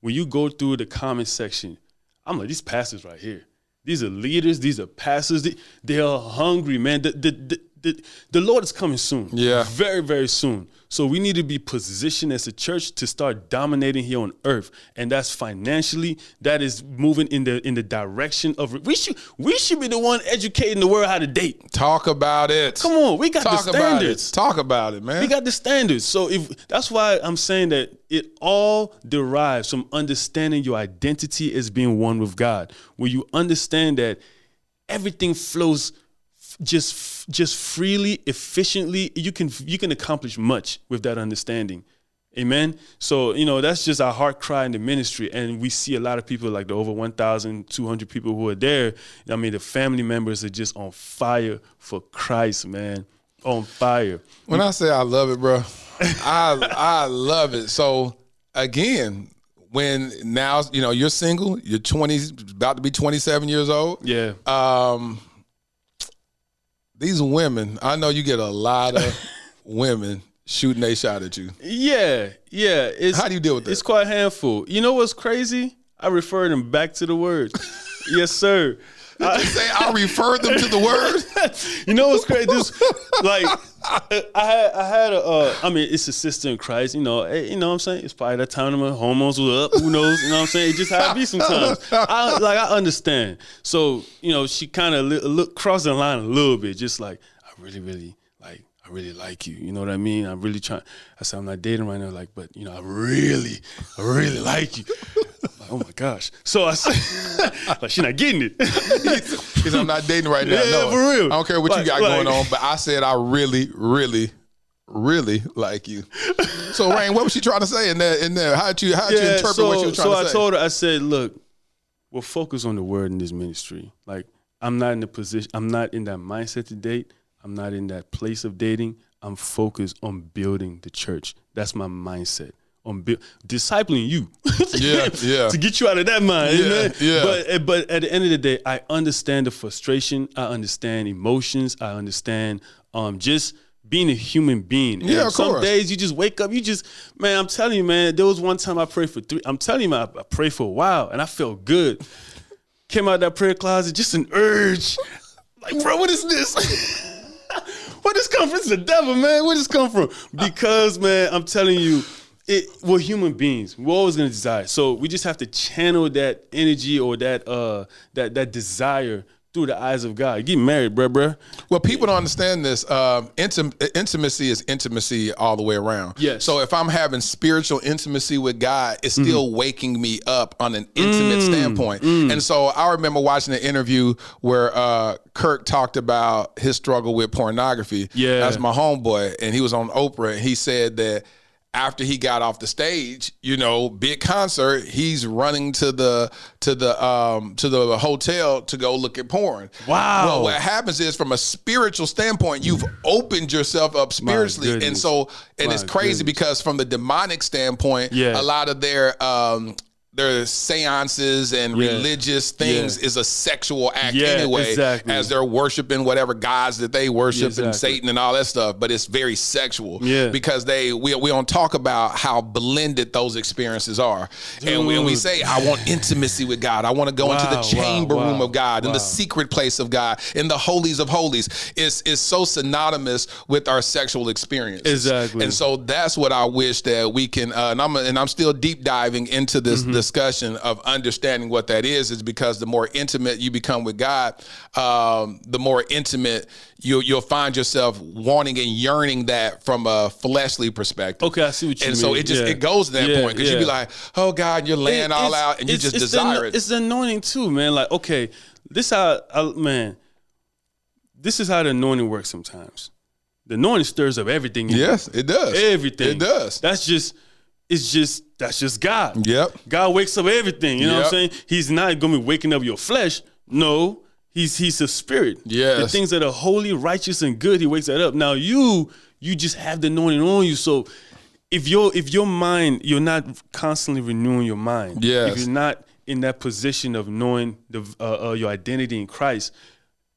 when you go through the comment section, I'm like, these pastors right here. These are leaders. These are pastors. They, they are hungry, man. The, the, the, the, the Lord is coming soon. Yeah. Very, very soon. So we need to be positioned as a church to start dominating here on earth. And that's financially, that is moving in the in the direction of we should we should be the one educating the world how to date. Talk about it. Come on, we got Talk the about standards. Talk about it, man. We got the standards. So if that's why I'm saying that it all derives from understanding your identity as being one with God. Where you understand that everything flows just just freely, efficiently. You can you can accomplish much with that understanding. Amen. So, you know, that's just our heart cry in the ministry. And we see a lot of people, like the over 1,200 people who are there. I mean, the family members are just on fire for Christ, man. On fire. When I say I love it, bro, *laughs* I I love it. So again, when now you know you're single, you're 20, about to be 27 years old. Yeah. Um, these women, I know you get a lot of *laughs* women shooting a shot at you. Yeah, yeah. It's, How do you deal with that? It's quite a handful. You know what's crazy? I refer them back to the word. *laughs* yes, sir. Did you say I referred them to the word? *laughs* you know what's crazy? This, like I had, I had a, uh, I mean, it's a sister in Christ. You know, eh, you know what I'm saying. It's probably that time when my hormones were up. Who knows? You know what I'm saying? It just how it be sometimes. I like I understand. So you know, she kind of li- look crossed the line a little bit, just like I really, really like. I really like you. You know what I mean? I'm really trying. I said I'm not dating right now, like, but you know, I really, I really like you. Like, oh my gosh! So I said, *laughs* like, she not getting it. *laughs* Because I'm not dating right now. Yeah, no. for real. I don't care what Like- you got like- going on, but I said I really, really, really like you. So Rain, what was she trying to say in there? In there, how'd you how'd you interpret so, what you were trying so to I say? So I told her, I said, look, we'll focus on the word in this ministry. Like, I'm not in the position, I'm not in that mindset to date. I'm not in that place of dating. I'm focused on building the church. That's my mindset. On bu- discipling you. *laughs* Yeah, yeah. to get you out of that mind. Yeah, amen? yeah. But eh, but at the end of the day, I understand the frustration. I understand emotions. I understand um just being a human being. Yeah, And some course. days you just wake up, you just man, I'm telling you, man, there was one time I prayed for three. I'm telling you, man, I, I prayed for a while and I felt good. Came out that prayer closet, just an urge. Like, bro, what is this? *laughs* Where this come from? It's the devil, man. Where this come from? Because, man, I'm telling you, it we're human beings. We're always gonna desire. So we just have to channel that energy or that uh that that desire through the eyes of God. Get married, bruh, bruh. Well, people don't understand this. Um, intim- intimacy is intimacy all the way around. Yes. So if I'm having spiritual intimacy with God, it's still waking me up on an intimate standpoint. And so I remember watching an interview where uh, Kirk talked about his struggle with pornography. Yeah. That's my homeboy, and he was on Oprah, and he said that. After he got off the stage, you know, big concert, he's running to the to the um to the hotel to go look at porn. Wow. Well, what happens is from a spiritual standpoint, you've opened yourself up spiritually. And so and it's crazy goodness. because from the demonic standpoint, Yeah. a lot of their um their seances and Yeah. religious things Yeah. is a sexual act Yeah, anyway, exactly. as they're worshiping whatever gods that they worship Yeah, and. Satan and all that stuff. But it's very sexual, Yeah. because they we, we don't talk about how blended those experiences are, and when we say I want intimacy with God, I want to go into the chamber wow, room of God, in the secret place of God, in the holies of holies. It's it's so synonymous with our sexual experience. Exactly. And so that's what I wish that we can. Uh, and I'm and I'm still deep diving into this Mm-hmm. Discussion of understanding what that is. Is because the more intimate you become with God, um, the more intimate you you'll find yourself wanting and yearning that from a fleshly perspective. Okay, I see what you and mean. so it just Yeah. it goes to that Yeah, point because you be like, oh God, you're laying It- all out and you just it's the- desire it. It's the anointing too, man. Like, okay, this how I, man, this is how the anointing works sometimes. The anointing stirs up everything. in you. Yes, it does. everything. It does. That's just. It's just that's just God. Yep. God wakes up everything. You know what I'm saying? He's not gonna be waking up your flesh. No, he's he's a spirit. Yeah. The things that are holy, righteous, and good, he wakes that up. Now you you just have the anointing on you. So if your if your mind, you're not constantly renewing your mind. Yeah. If you're not in that position of knowing the uh, uh, your identity in Christ,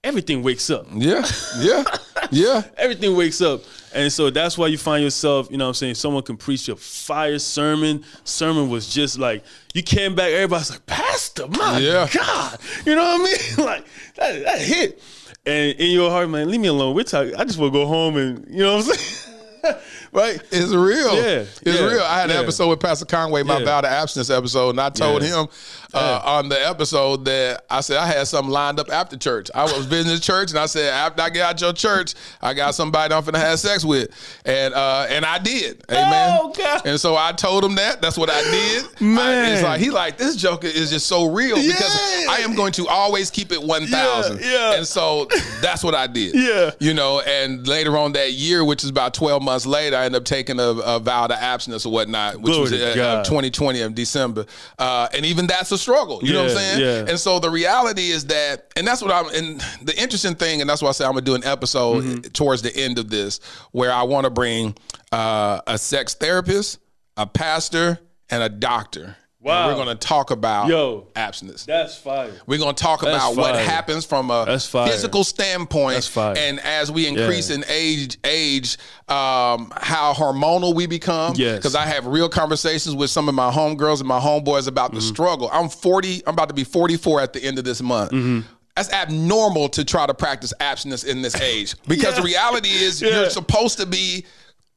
everything wakes up. Yeah, yeah, *laughs* *laughs* yeah. Everything wakes up. And so that's why you find yourself, you know what I'm saying, someone can preach a fire sermon. Sermon was just like, you came back, everybody's like, Pastor, my Yeah. God. You know what I mean? *laughs* like, that, that hit. And in your heart, man, leave me alone. We're talking, I just want to go home and, you know what I'm saying? *laughs* right? It's real. Yeah, It's yeah, real. I had an episode with Pastor Conway, my Yeah. vow to abstinence episode, and I told Yeah. him uh, on the episode that I said I had something lined up after church. I was visiting the church, and I said after I get out your church, I got somebody I'm finna have sex with, and uh, and I did. Amen. Oh, God. And so I told him that. That's what I did. I- Man. it's like he like this joker is just so real because I am going to always keep it one thousand. Yeah, yeah. And so that's what I did. *laughs* Yeah. You know, and later on that year, which is about 12 months later, I ended up taking a, a vow to abstinence or whatnot, which Glory was uh, 2020 of December. Uh, and even that's a struggle. You know what I'm saying? yeah. And so the reality is that, and that's what I'm, and the interesting thing, and that's why I say I'm to do an episode Mm-hmm. towards the end of this, where I want to bring uh, a sex therapist, a pastor, and a doctor. Wow. We're going to talk about Yo. abstinence. That's fire. We're gonna talk That's about what happens from a fire. physical standpoint, That's fire. and as we increase Yeah. in age, age, um, how hormonal we become. Yes. Because I have real conversations with some of my homegirls and my homeboys about Mm-hmm. the struggle. I'm 40. I'm about to be 44 at the end of this month. Mm-hmm. That's abnormal to try to practice abstinence in this age because *laughs* the reality is Yeah. you're supposed to be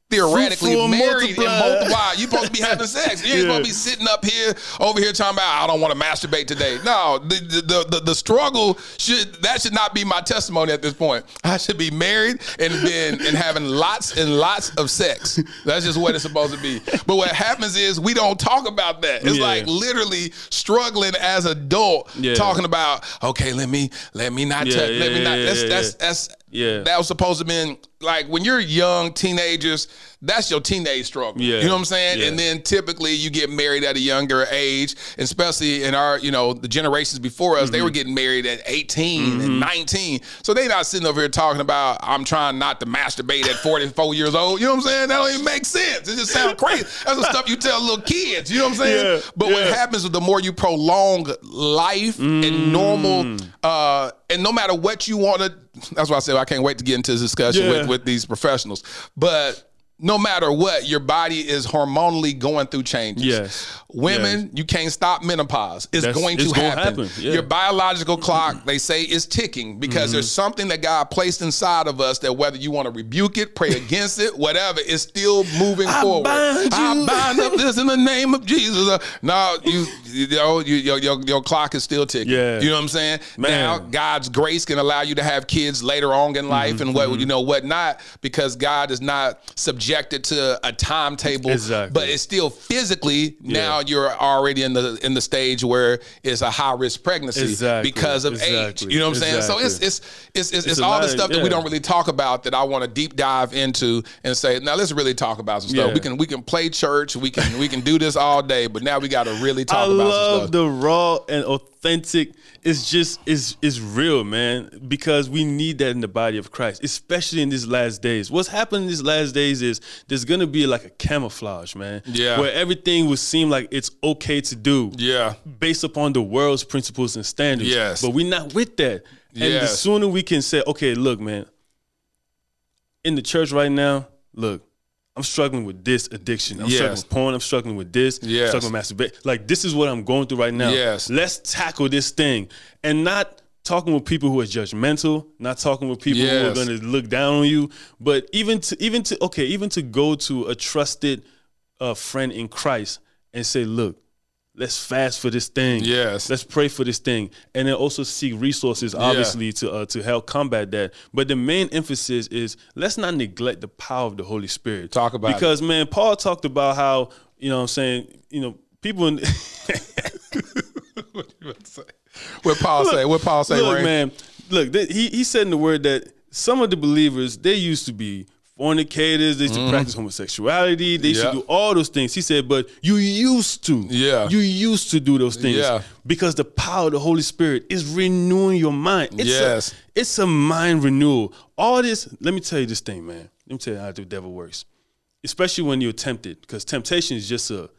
theoretically Fruitful and married and multiply. multiply. You're supposed to be having *laughs* sex. You ain't Yeah. supposed to be sitting up here over here talking about I don't want to masturbate today. No, the the, the the struggle should that should not be my testimony at this point. *laughs* I should be married and been and having lots and lots of sex. That's just what it's supposed to be. But what happens is we don't talk about that. It's Yeah. like literally struggling as adult Yeah. talking about okay, let me let me not touch, let me not that's that's that's Yeah. that was supposed to been like when you're young teenagers that's your teenage struggle. Yeah. you know what i'm saying? Yeah. and then typically you get married at a younger age especially in our you know the generations before us they Mm-hmm. were getting married at 18 and 19 so they not sitting over here talking about i'm trying not to masturbate at 44 years old. You know what i'm saying? That don't even make sense. It just sounds *laughs* crazy. That's the stuff you tell little kids. You know what i'm saying? Yeah, but what happens is the more you prolong life Mm. and normal uh and no matter what you want to that's why I said I can't wait to get into this discussion with, with these professionals. But no matter what, your body is hormonally going through changes. Yes. Women, you can't stop menopause. It's That's- going to it's happen. happen, yeah. Mm-hmm. Your biological clock, they say, is ticking because there's something that God placed inside of us that whether you want to rebuke it, pray against it, whatever, it's still moving forward. bind I you. bind up this in the name of Jesus. Uh, No, you, you know, you, your, your, your clock is still ticking. Yeah. You know what I'm saying? Man. Now, God's grace can allow you to have kids later on in life and what you know what not because God is not subjected to a timetable. Exactly. But it's still physically now you're already in the in the stage where it's a high risk pregnancy Exactly. because of age. You know what I'm saying? So it's Exactly. it's it's it's, it's all the stuff that we don't really talk about that I want to deep dive into and say now let's really talk about some stuff. Yeah. We can we can play church. We can we can do this all day, but now we got to really talk I about some love stuff. the raw and authentic. It's just is is real, man. Because we need that in the body of Christ, especially in these last days. What's happening in these last days is there's gonna be like a camouflage, man. Yeah. Where everything will seem like it's okay to do. Yeah. Based upon the world's principles and standards. Yes. But we're not with that. And the sooner we can say, okay, look, man, in the church right now, look, I'm struggling with this addiction. I'm Yes. struggling with porn. I'm struggling with this. I'm struggling with masturbation. Like this is what I'm going through right now. Yes. Let's tackle this thing and not talking with people who are judgmental, not talking with people who are going to look down on you, but even to even to okay, even to go to a trusted uh, friend in Christ and say, look. Let's fast for this thing. Yes. Let's pray for this thing, and then also seek resources, obviously, to uh, to help combat that. But the main emphasis is let's not neglect the power of the Holy Spirit. Talk about it. because man, Paul talked about how you know what I'm saying you know people in *laughs* *laughs* What Paul say? What Paul say? look Ray? man look th- he he said in the word that some of the believers they used to be fornicators they used to practice homosexuality they used Mm-hmm. To do all those things he said but you used to Yeah. you used to do those things Yeah. because the power of the Holy Spirit is renewing your mind it's Yes. a, it's a mind renewal all this let me tell you this thing man let me tell you how the devil works especially when you're tempted because temptation is just a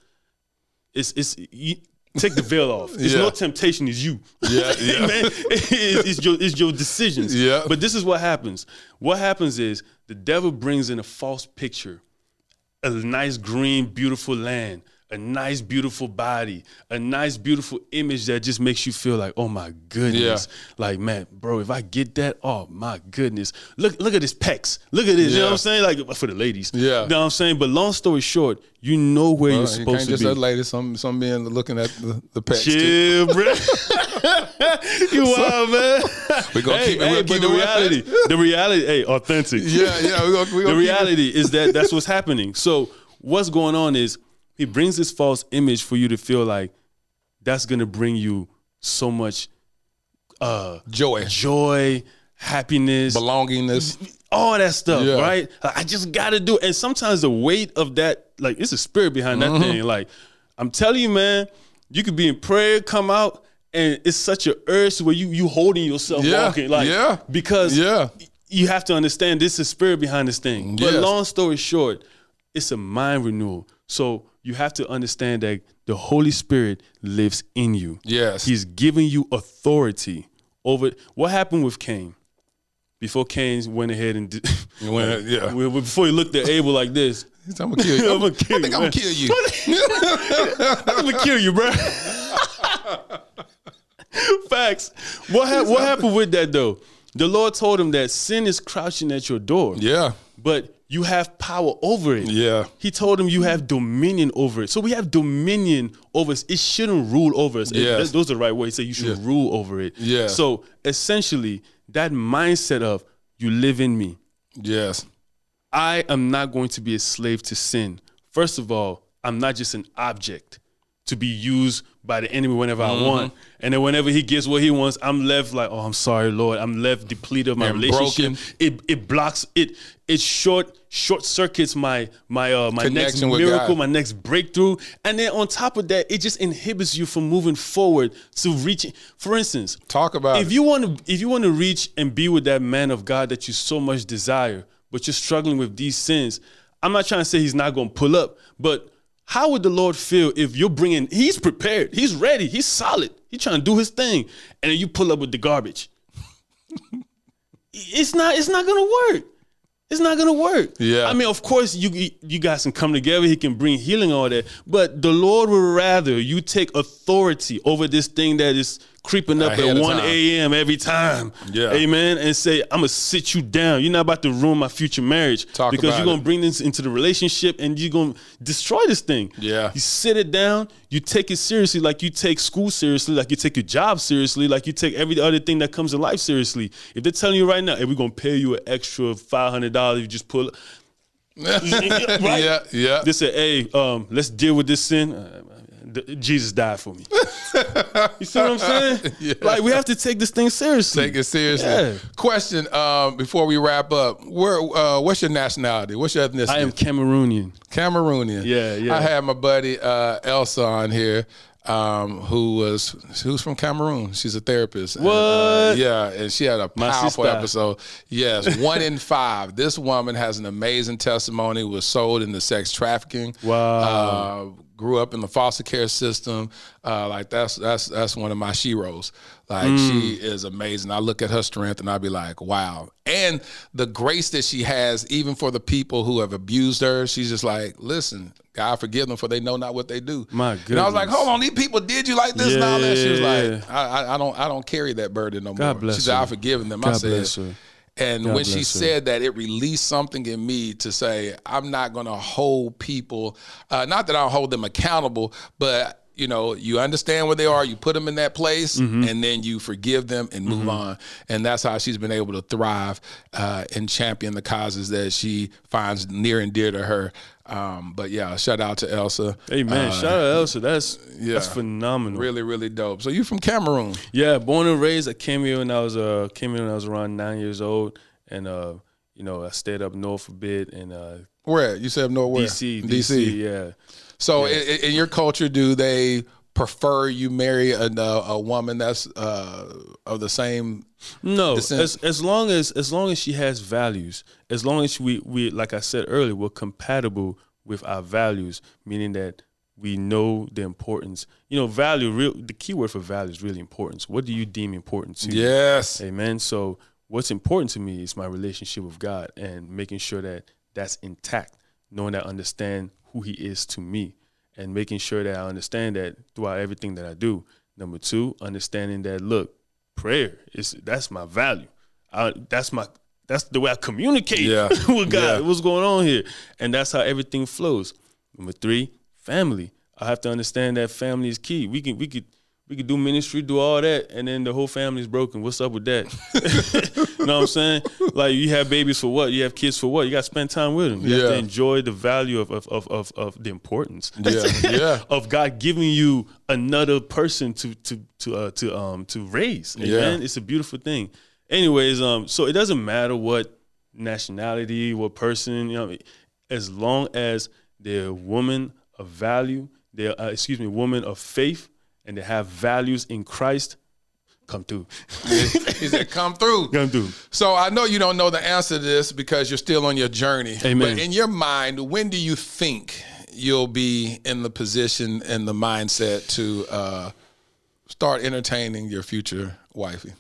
it's it's you, take the veil off. It's Yeah. no temptation. It's you. Yeah, yeah. *laughs* man. It's, it's your it's your decisions. Yeah. But this is what happens. What happens is the devil brings in a false picture, a nice green, beautiful land, a nice, beautiful body, a nice, beautiful image that just makes you feel like, oh my goodness. Like, man, bro, if I get that, oh my goodness. Look, look at this pecs. Look at this. You know what I'm saying? Like for the ladies. Yeah. You know what I'm saying? But long story short, you know where Well, you're you supposed can't to just be. some some men looking at the, the pecs. Chill, bro. *laughs* you wild, man. We gonna hey, keep it- hey, but the it reality, the reality, hey, authentic. Yeah, yeah. We gonna, we gonna the keep it- reality is that that's what's happening. So what's going on is he brings this false image for you to feel like that's gonna bring you so much uh joy, joy, happiness, belongingness, all that stuff, Yeah. right? I just gotta do it. And sometimes the weight of that, like it's a spirit behind that Mhm. thing. Like, I'm telling you, man, you could be in prayer, come out, and it's such a urge where you you holding yourself Yeah, walking. Like yeah, because yeah. you have to understand this is spirit behind this thing. But Yes. long story short, it's a mind renewal. So you have to understand that the Holy Spirit lives in you. Yes. He's giving you authority over what happened with Cain. Before Cain went ahead and did, Went- yeah. *laughs* Before he looked at Abel like this, He's, I'm gonna kill you. I'm gonna kill I think you. I'm gonna kill you. I'm gonna kill you, *laughs* bro. *laughs* Facts. What hap- what happened with that though? The Lord told him that sin is crouching at your door. Yeah. But you have power over it. Yeah. He told him you have dominion over it. So we have dominion over us. It shouldn't rule over us. It- those are the right words. He said you should rule over it. Yeah. So essentially, that mindset of you live in me. Yes. I am not going to be a slave to sin. First of all, I'm not just an object to be used by the enemy whenever I Mhm. want. And then whenever he gets what he wants, I'm left like, oh, I'm sorry, Lord. I'm left depleted of my And relationship. broken. It it blocks it. It short short circuits my my uh my next Connection with miracle, God. my next breakthrough. And then on top of that, it just inhibits you from moving forward to reaching. For instance, talk about if you want to if you want to reach and be with that man of God that you so much desire, but you're struggling with these sins. I'm not trying to say he's not going to pull up, but how would the Lord feel if you're bringing? He's prepared, he's ready, he's solid, he's trying to do his thing, and then you pull up with the garbage. *laughs* it's not. It's not to work. It's not gonna work. Yeah. I mean, of course, you you guys can come together. He can bring healing, all that. But the Lord would rather you take authority over this thing that is creeping up Ahead at 1 a.m. every time. Yeah. Amen. And say, I'm gonna sit you down. You're not about to ruin my future marriage. Talk because you're gonna bring this into the relationship and you're gonna destroy this thing. Yeah. You sit it down, you take it seriously like you take school seriously, like you take your job seriously, like you take every other thing that comes in life seriously. If they're telling you right now, hey, we're gonna pay you an extra five hundred dollars, you just pull *laughs* right? Yeah, yeah. They said, hey, um, let's deal with this sin. Jesus died for me. you see what I'm saying? *laughs* Yeah. Like we have to take this thing seriously. Take it seriously. Yeah. Question um, before we wrap up: Where? Uh, what's your nationality? What's your ethnicity? I am Cameroonian. Cameroonian. Yeah, yeah. I had my buddy uh, Elsa on here, um, who was who's from Cameroon. She's a therapist. And, uh, What? yeah, and she had a powerful episode. Yes, one in five. This woman has an amazing testimony. Was sold into sex trafficking. Wow. Uh, grew up in the foster care system. Uh, like that's that's that's one of my sheroes. Like Mm. she is amazing. I look at her strength and I be like, wow. And the grace that she has, even for the people who have abused her, she's just like, listen, God forgive them for they know not what they do. My And I was like, hold on, these people did you like this and all that. She was like, I, I, don't I don't carry that burden no God more. bless she said. I've forgiven them. I said, bless her. And God when she her. said that, it released something in me to say, I'm not going to hold people, uh, not that I'll hold them accountable, but you know, you understand where they are, you put them in that place, Mm-hmm. and then you forgive them and move on. And that's how she's been able to thrive uh, and champion the causes that she finds near and dear to her. Um, but yeah, shout out to Elsa. Hey man, Uh, shout out to Elsa. That's yeah. that's phenomenal. Really, really dope. So you from Cameroon? Yeah, born and raised. I came here when I was uh came here when I was around nine years old, and uh you know I stayed up north a bit and uh Where you said up north where? DC DC yeah. So in, in your culture, do they prefer you marry a, a woman that's uh, of the same? No, descent? as as long as as long as she has values, as long as we we like I said earlier, we're compatible with our values, meaning that we know the importance. You know, value. Real. The key word for value is really importance. What do you deem important to you? Yes. Amen. So what's important to me is my relationship with God and making sure that that's intact, knowing that I understand who He is to me. And making sure that I understand that throughout everything that I do. Number two, understanding that look, prayer is that's my value. I, that's my that's the way I communicate Yeah. *laughs* with God. Yeah. What's going on here? And that's how everything flows. Number three, family. I have to understand that family is key. We can we could we could do ministry, do all that, and then the whole family's broken. What's up with that? you *laughs* *laughs* know what I'm saying? Like you have babies for what? You have kids for what? You got to spend time with them. You have to enjoy the value of of, of, of, of the importance Yeah, yeah. *laughs* of God giving you another person to to to uh, to um to raise. Yeah. It's a beautiful thing. Anyways, um, so it doesn't matter what nationality, what person, you know, as long as they're a woman of value, they're uh, excuse me, woman of faith, and they have values in Christ, come through. he said, "Come through." *laughs* come through. So I know you don't know the answer to this because you're still on your journey. Amen. But in your mind, when do you think you'll be in the position and the mindset to uh, start entertaining your future wifey?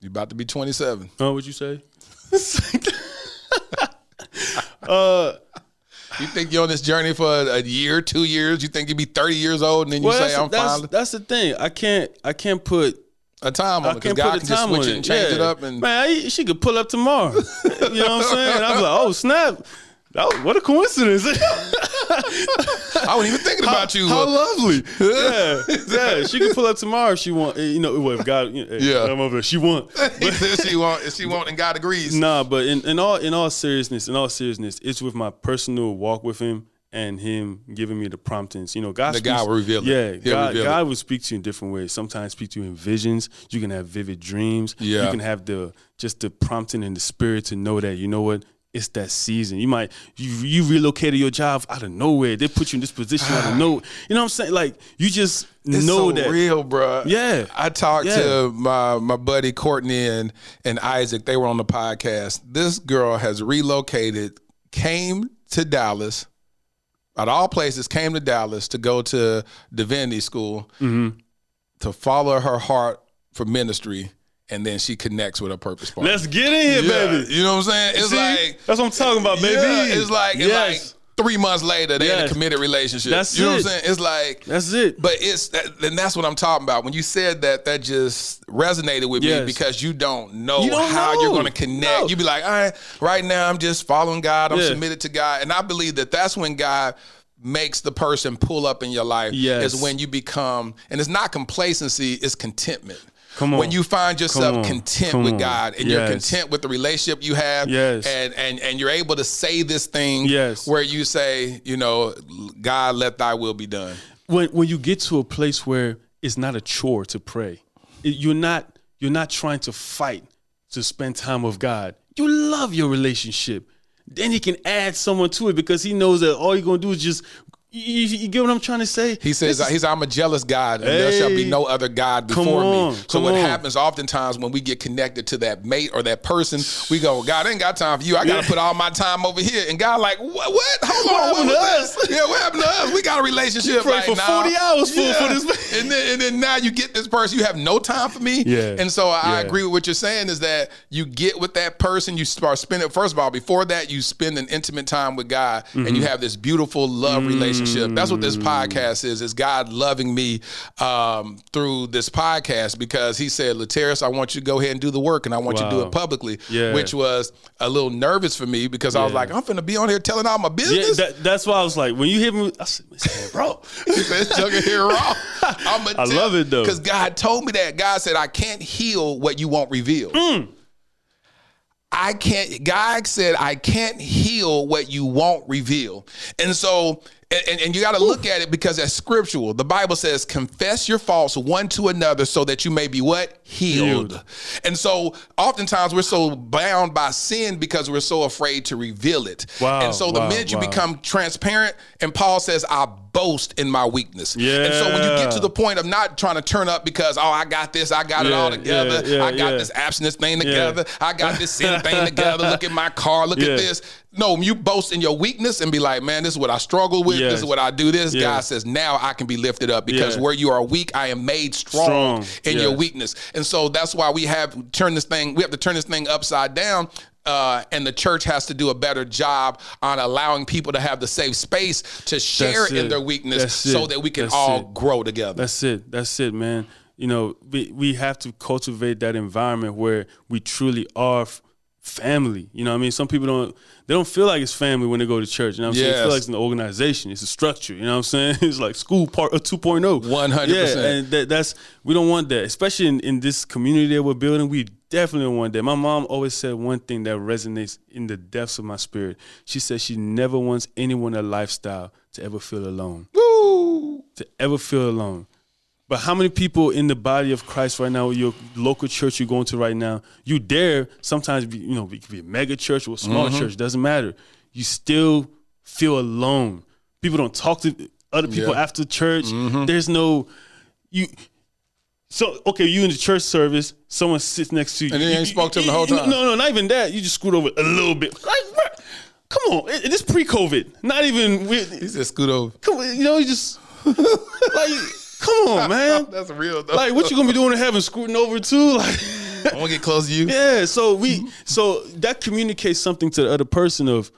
You're about to be 27. Oh, what would you say? *laughs* *laughs* uh, You think you're on this journey for a, a year, two years? You think you'd be 30 years old and then you well, say, "I'm that's, fine." that's the thing. I can't. I can't put A time on I it because God put can just switch it and change Yeah. it up. And man, I, she could pull up tomorrow. *laughs* you know what I'm saying? I was like, oh snap! Was- what a coincidence! *laughs* I wasn't even thinking about you. How lovely! yeah, yeah. She can pull up tomorrow if she want. You know, well, if God, you know, Yeah. I'm over. there, She want. *laughs* said she want, she want, and God agrees. Nah, but in, in all in all seriousness, in all seriousness, it's with my personal walk with Him and Him giving me the promptings. You know, God. The God will reveal it. Yeah, He'll God, reveal God will speak to you in different ways. Sometimes speak to you in visions. You can have vivid dreams. Yeah. You can have the just the prompting in the spirit to know that you know what. It's that season. You might you you relocated your job out of nowhere. They put you in this position out of *sighs* nowhere. You know what I'm saying? Like you just It's know so that. real, bro. Yeah. I talked Yeah. to my my buddy Courtney and and Isaac. They were on the podcast. This girl has relocated, came to Dallas, out of all places, came to Dallas to go to divinity school Mm-hmm. to follow her heart for ministry, and then she connects with her purpose partner. Let's get in here, Yeah, baby. You know what I'm saying? It's See? like that's what I'm talking about, baby. Yeah, it's like it's Yes. like three months later they in Yes. a committed relationship. That's you know it. what I'm saying? It's like That's it. but it's that, and that's what I'm talking about. When you said that, that just resonated with Yes. me because you don't know You don't how know. you're going to connect. No. You be like, all right, right now I'm just following God. I'm Yeah. submitted to God, and I believe that that's when God makes the person pull up in your life. Yes. is when you become, and it's not complacency, it's contentment. Come on. When you find yourself content Come with on. God and you're content with the relationship you have, Yes. and and and you're able to say this thing, Yes. where you say, you know, God, let Thy will be done. when when you get to a place where it's not a chore to pray, it- you're not you're not trying to fight to spend time with God. You love your relationship. Then he can add someone to it because he knows that all you're gonna do is just you, you get what I'm trying to say. He says, is- "He's I'm a jealous God, and there shall be no other God before on, me." So what on. happens oftentimes when we get connected to that mate or that person, we go, "God, I ain't got time for you. I got to put all my time over here." And God, like, "What? What? Hold What on, happened what to was that? Yeah, what happened to us? We got a relationship. You like, for nah. 40 hours for- for this man. and then and then now you get this person. You have no time for me. Yeah. And so I Yeah. agree with what you're saying is that you get with that person. You start spending. First of all, before that, you spend an intimate time with God, and Mm-hmm. you have this beautiful love relationship. That's what this Mm. podcast is. Is God loving me um, through this podcast because He said, "Lateris, I want you to go ahead and do the work, and I want you to do it publicly." Yeah. Which was a little nervous for me because I was like, "I'm finna be on here telling all my yeah, business." that, that's why I was like, when you hit me, I said, "Man, bro, *laughs* said, here raw." *laughs* I'm I love it, though. because God told me that. God said, "I can't heal what you won't reveal." Mm. I can't. God said, "I can't heal what you won't reveal," and so. And, and you got to look at it because that's scriptural. The Bible says, "Confess your faults one to another, so that you may be what healed." Healed. And so, oftentimes, we're so bound by sin because we're so afraid to reveal it. Wow, And so, the wow, minute you wow. become transparent, and Paul says, "I boast in my weakness." Yeah. And so, when you get to the point of not trying to turn up because, oh, I got this, I got it all together, yeah, yeah, I got yeah. this abstinence thing Yeah. together, I got this sin thing together. Look at my car, look Yeah. at this. No, you boast in your weakness and be like, man, this is what I struggle with. This is what I do. This Yeah. God says, now I can be lifted up because Yeah. where you are weak, I am made strong, Strong. in your weakness. And so that's why we have turn this thing. We have to turn this thing upside down. uh, and the church has to do a better job on allowing people to have the safe space to share in their weakness so that we can That's all it. grow together. That's it. That's it, man. You know, we we have to cultivate that environment where we truly are f- family. You know what I mean? Some people don't they don't feel like it's family when they go to church. You know what I'm saying? They Yes. feel like it's an organization. It's a structure. You know what I'm saying? *laughs* It's like school part uh, 2.0. 100%. Yeah, and that, that's we don't want that, especially in, in this community that we're building. We definitely don't want that. My mom always said one thing that resonates in the depths of my spirit. She said she never wants anyone a lifestyle to ever feel alone Woo! to ever feel alone. But how many people in the body of Christ right now, your local church you're going to right now, you dare sometimes be, you know, it could be a mega church or a small Mm-hmm. church, doesn't matter. You still feel alone. People don't talk to other people Yeah. Mm-hmm. after church. There's no you so okay, you in the church service, someone sits next to you. And you ain't spoke to them the whole time? No, no, not even that. You just scoot over a little bit. Like, come on, it, it is pre-COVID. Not even. He said, "Scoot over." come on, you know, you just *laughs* like, come on, *laughs* man. That's real. Though. Like, what you gonna be doing in heaven? Scooting over too? *laughs* Like, I want to get close to you. yeah. So we, so that communicates something to the other person of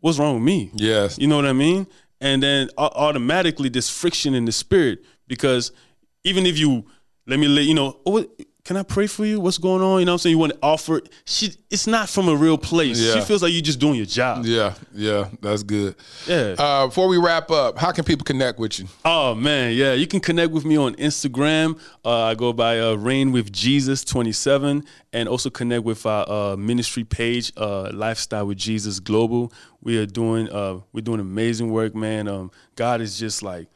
what's wrong with me. Yes. You know what I mean? And then au- automatically this friction in the spirit because even if you let me let you know, oh, what, can I pray for you? What's going on? You know what I'm saying? You want to offer. She, it's not from a real place. Yeah. She feels like you're just doing your job. Yeah, yeah, that's good. Yeah. Uh, before we wrap up, how can people connect with you? Oh man, yeah. You can connect with me on Instagram. Uh, I go by uh, Reign with Jesus twenty seven, and also connect with our uh, ministry page, uh, Lifestyle with Jesus Global. We are doing uh, we're doing amazing work, man. Um, God is just like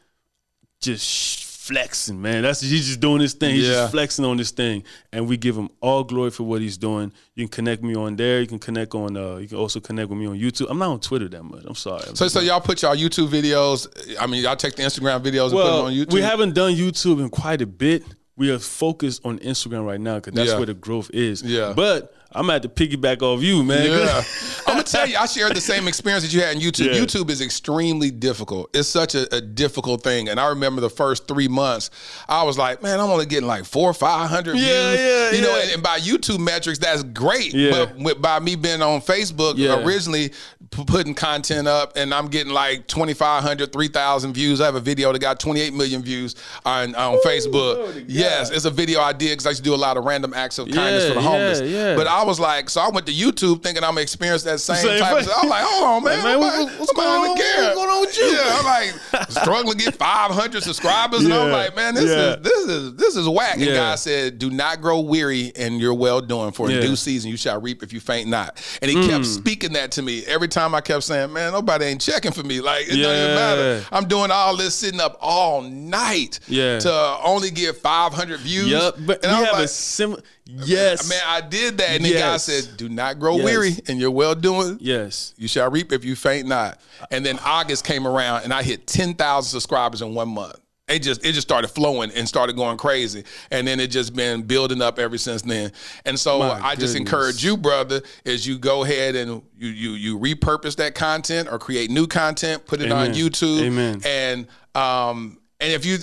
just flexing, man. That's he's just doing his thing. He's Yeah. just flexing on this thing, and we give him all glory for what he's doing. You can connect me on there. You can connect on. Uh, you can also connect with me on YouTube. I'm not on Twitter that much. I'm sorry. So, so y'all put y'all YouTube videos. I mean, y'all take the Instagram videos and put well, them on YouTube. we haven't done YouTube in quite a bit. We are focused on Instagram right now because that's Yeah. where the growth is. Yeah. But I'm at to piggyback off you, man. Yeah. *laughs* I'm gonna tell you, I shared the same experience that you had in YouTube. Yeah. YouTube is extremely difficult. It's such a, a difficult thing. And I remember the first three months, I was like, man, I'm only getting like four or five hundred Yeah, views. yeah, you know, and, and by YouTube metrics, that's great. Yeah. But with, by me being on Facebook Yeah. originally putting content up and I'm getting like 2,500, 3,000 views. I have a video that got 28 million views on, on Facebook. Yes, it's a video I did because I used to do a lot of random acts of kindness Yeah, for the homeless. yeah. But I was like, so I went to YouTube thinking I'm gonna experience that same, Same type of. I'm like, hold on, man. Man, what- what's going on? What's going on with you? Yeah, I'm like *laughs* struggling to get 500 subscribers, and I'm like, man, this yeah. is this is this is whack. And Yeah. God said, do not grow weary in your well doing, for in Yeah. due season you shall reap if you faint not. And He kept Mm. speaking that to me every time I kept saying, man, nobody ain't checking for me. Like it don't even matter. I'm doing all this sitting up all night Yeah. to only get 500 views. Yep. But and we I have a similar. Yes. Man, I did that, and then God Yes. said, "Do not grow Yes. weary in your well doing. yes. You shall reap if you faint not." And then August came around, and I hit ten thousand subscribers in one month. It just it just started flowing and started going crazy, and then it just been building up ever since then. And so My I just encourage you, brother, as you go ahead and you you you repurpose that content or create new content, put it on YouTube, Amen. and um. And if you,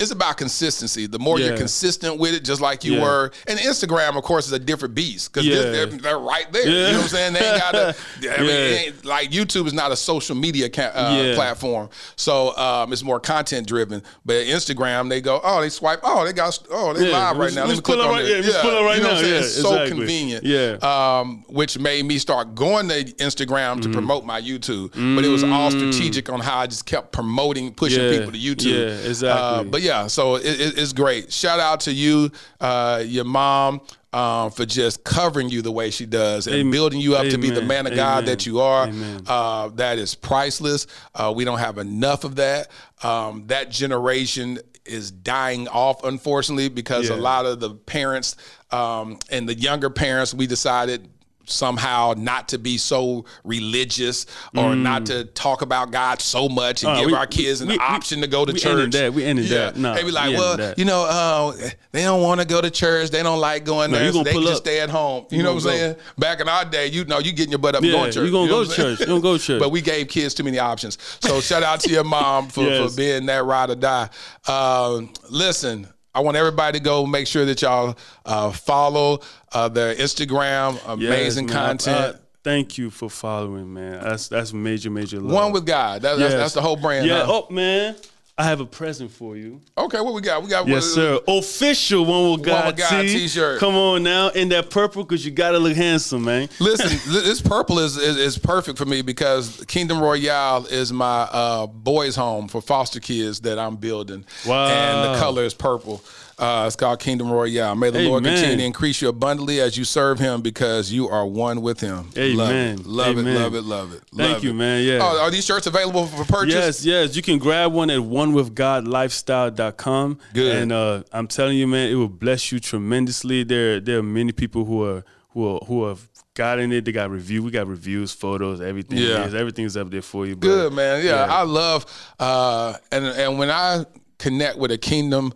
it's about consistency. The more you're consistent with it, just like you Yeah. were, and Instagram, of course, is a different beast because Yeah. they're, they're right there. You know what I'm saying? They ain't got to. *laughs* I mean, like YouTube is not a social media ca- uh, Yeah. platform, so um, it's more content driven. But Instagram, they go, oh, they swipe, oh, they got, oh, they Yeah, live right now. Let me click on right- it. yeah, up right you know what I'm now. saying? Yeah, it's so convenient. Yeah. um, which made me start going to Instagram to promote my YouTube. But it was all strategic on how I just kept promoting, pushing Mm. Yeah. people to YouTube. Yeah, exactly. Uh, but yeah, so it, it, it's great. Shout out to you, uh, your mom. Um, for just covering you the way she does and Amen. building you up to be the man of God Amen. that you are, uh, that is priceless. Uh, we don't have enough of that. Um, that generation is dying off, unfortunately, because a lot of the parents um, and the younger parents, we decided somehow not to be so religious or not to talk about God so much and Mm. Uh, give we- our kids an we- option to go to we church. ended that. We ended yeah. that. No, they be like, we well, that. you know, uh, they don't want to go to church. They don't like going No, there. So they just up. stay at home. You, You know what I'm saying? Back in our day, you know, you getting your butt up and Yeah, going to church. you gonna know go to church. You gonna go to *laughs* church. but we gave kids too many options. So shout out to your mom for, *laughs* Yes. for being that ride or die. Um, listen, I want everybody to go make sure that y'all uh, follow uh, their Instagram. Amazing Yes, content. Uh, thank you for following, man. That's that's major, major love. One with God. That, that's, Yes. that's the whole brand. Yeah. huh? Oh man, I have a present for you. Okay, what we got? We got Yes, sir. Official one with God, God tee. t-shirt. Come on now, in that purple, cause you gotta look handsome, man. *laughs* Listen, this purple is, is is perfect for me because Kingdom Royale is my uh, boys' home for foster kids that I'm building. Wow. And the color is purple. Uh, it's called Kingdom Royale. May the Lord continue to increase you abundantly as you serve Him because you are one with Him. Amen. Love it, love Amen. it, love it, love it. Thank love you, it. man. Yeah. Oh, are these shirts available for purchase? Yes, yes. You can grab one at onewithgodlifestyle.com. Good. And uh, I'm telling you, man, it will bless you tremendously. There, there are many people who are who are who have gotten it. They got review. We got reviews, photos, everything. Yeah. Yes, everything's up there for you. but- Good man. Yeah, Yeah. I love uh and and when I connect with a kingdom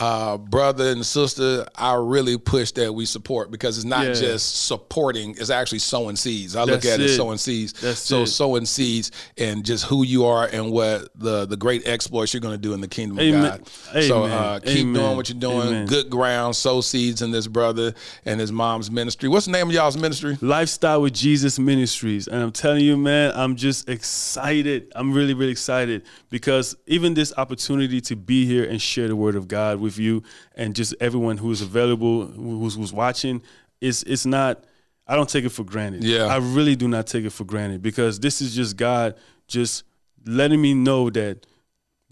uh brother and sister, I really push that we support because it's not Yeah. just supporting, it's actually sowing seeds. I look at it as it. sowing seeds. That's so it. sowing seeds and just who you are and what the the great exploits you're gonna do in the kingdom Amen. of God. So uh keep Amen. doing what you're doing. Amen. Good ground, sow seeds in this brother and his mom's ministry. What's the name of y'all's ministry? Lifestyle with Jesus Ministries. And I'm telling you, man, I'm just excited. I'm really, really excited because even this opportunity to be here and share the word of God with you and just everyone who's available, who's, who's watching, it's, it's not, I don't take it for granted. Yeah. I really do not take it for granted because this is just God just letting me know that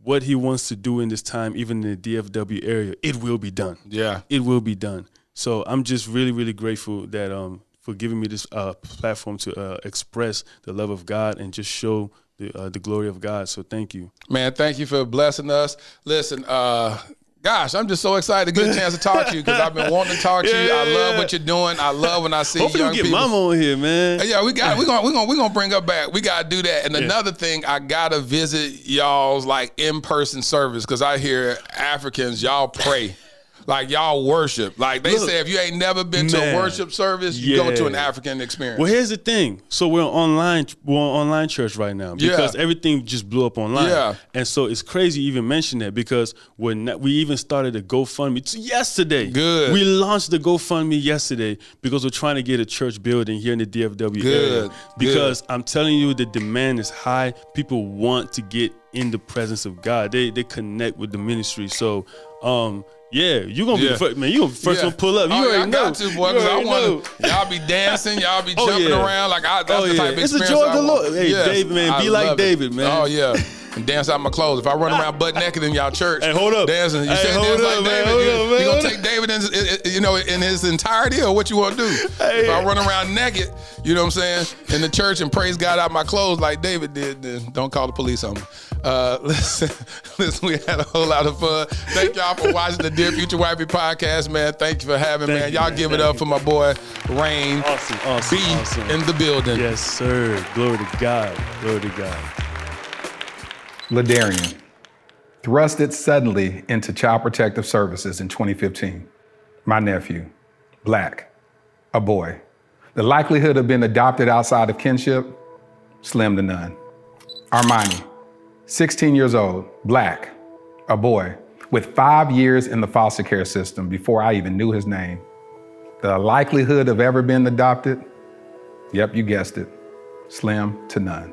what he wants to do in this time, even in the DFW area, it will be done Yeah. it will be done. So I'm just really, really grateful that um for giving me this uh, platform to uh, express the love of God and just show the uh, the glory of God. So thank you. Man, thank you for blessing us. Listen, uh, gosh, I'm just so excited to get a chance to talk to you because I've been wanting to talk to you. I Yeah, love what you're doing. I love when I see Hopefully young we get people. Mama on here, man. Uh, yeah, we got. We're gonna we're gonna we're gonna bring her back. We gotta do that. And another thing, I gotta visit y'all's like in person service because I hear Africans y'all pray. Like y'all worship. Like they Look, say, if you ain't never been to a worship service, you go to an. African experience. Well, here's the thing. So we're online. We're on online church right now because Yeah. everything just blew up online. Yeah. And so it's crazy you even mention that because when we even started a GoFundMe yesterday. Good. We launched the GoFundMe yesterday because we're trying to get a church building here in the DFW Good. area. Because I'm telling you, the demand is high. People want to get in the presence of God. They they connect with the ministry. So. Um yeah, you gonna be Yeah. the first man. You gonna first Yeah. one pull up. You oh, yeah, already I know. got to, boy, You because I want. *laughs* Y'all be dancing, y'all be *laughs* Oh, jumping yeah. around. Like I, that's Oh, the yeah. type of It's experience joy of the. Lord. Hey, David, man, I be like love it. David, man. Oh yeah. And dance out my clothes. If I run *laughs* around butt naked in y'all church, Hey, hold up. dancing. You Hey, say hold dance up, like man. David. You, up, man. you gonna take David in, you know, in his entirety, or what you want to do? If I run around naked, you know what I'm saying, in the church and praise God out my clothes like David did, then don't call the police on me. Uh, *laughs* listen, listen, we had a whole lot of fun. Thank y'all for watching the Dear Future Wifey podcast, man. Thank you for having, Thank man. you, Y'all man. give it up you. for my boy Rain Awesome, awesome, B awesome. in the building. Yes, sir. Glory to God. Glory to God. Ladarian, thrusted suddenly into Child Protective Services in 2015. My nephew, black, a boy. The likelihood of being adopted outside of kinship, slim to none. Armani, 16 years old, black, a boy, with five years in the foster care system before I even knew his name. The likelihood of ever being adopted, yep, you guessed it, slim to none.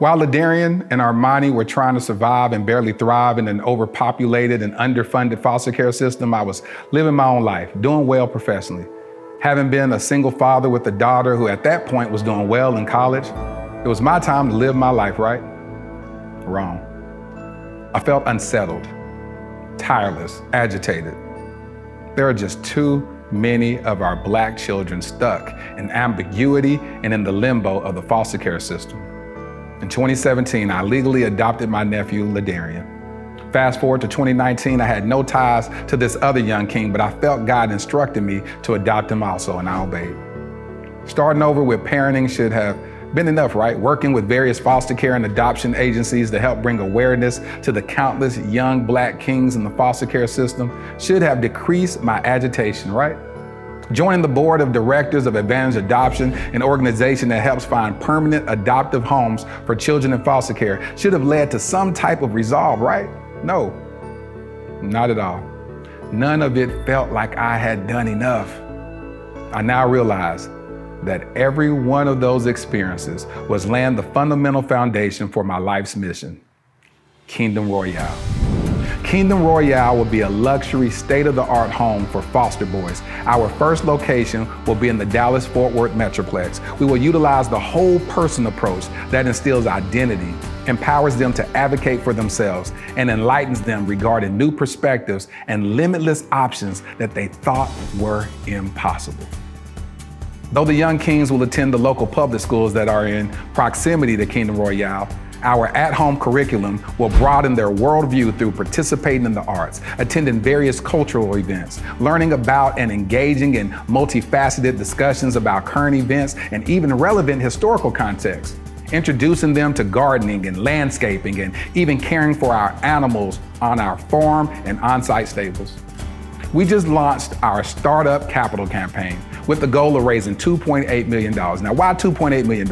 While Ladarian and Armani were trying to survive and barely thrive in an overpopulated and underfunded foster care system, I was living my own life, doing well professionally. Having been a single father with a daughter who at that point was doing well in college, it was my time to live my life, right? Wrong. I felt unsettled, tireless, agitated. There are just too many of our black children stuck in ambiguity and in the limbo of the foster care system. In 2017, I legally adopted my nephew, Ladarian. Fast forward to 2019, I had no ties to this other young king, but I felt God instructed me to adopt him also, and I obeyed. Starting over with parenting should have been enough, right? Working with various foster care and adoption agencies to help bring awareness to the countless young black kings in the foster care system should have decreased my agitation, right? Joining the board of directors of Advantage Adoption, an organization that helps find permanent adoptive homes for children in foster care, should have led to some type of resolve, right? No. Not at all. None of it felt like I had done enough. I now realize that every one of those experiences was laying the fundamental foundation for my life's mission Kingdom Royale. Kingdom Royale will be a luxury, state of the art home for foster boys. Our first location will be in the Dallas Fort Worth Metroplex. We will utilize the whole person approach that instills identity, empowers them to advocate for themselves, and enlightens them regarding new perspectives and limitless options that they thought were impossible. Though the young kings will attend the local public schools that are in proximity to Kingdom Royale, our at home curriculum will broaden their worldview through participating in the arts, attending various cultural events, learning about and engaging in multifaceted discussions about current events and even relevant historical contexts, introducing them to gardening and landscaping and even caring for our animals on our farm and on site stables. We just launched our Startup Capital campaign with the goal of raising $2.8 million. Now, why $2.8 million?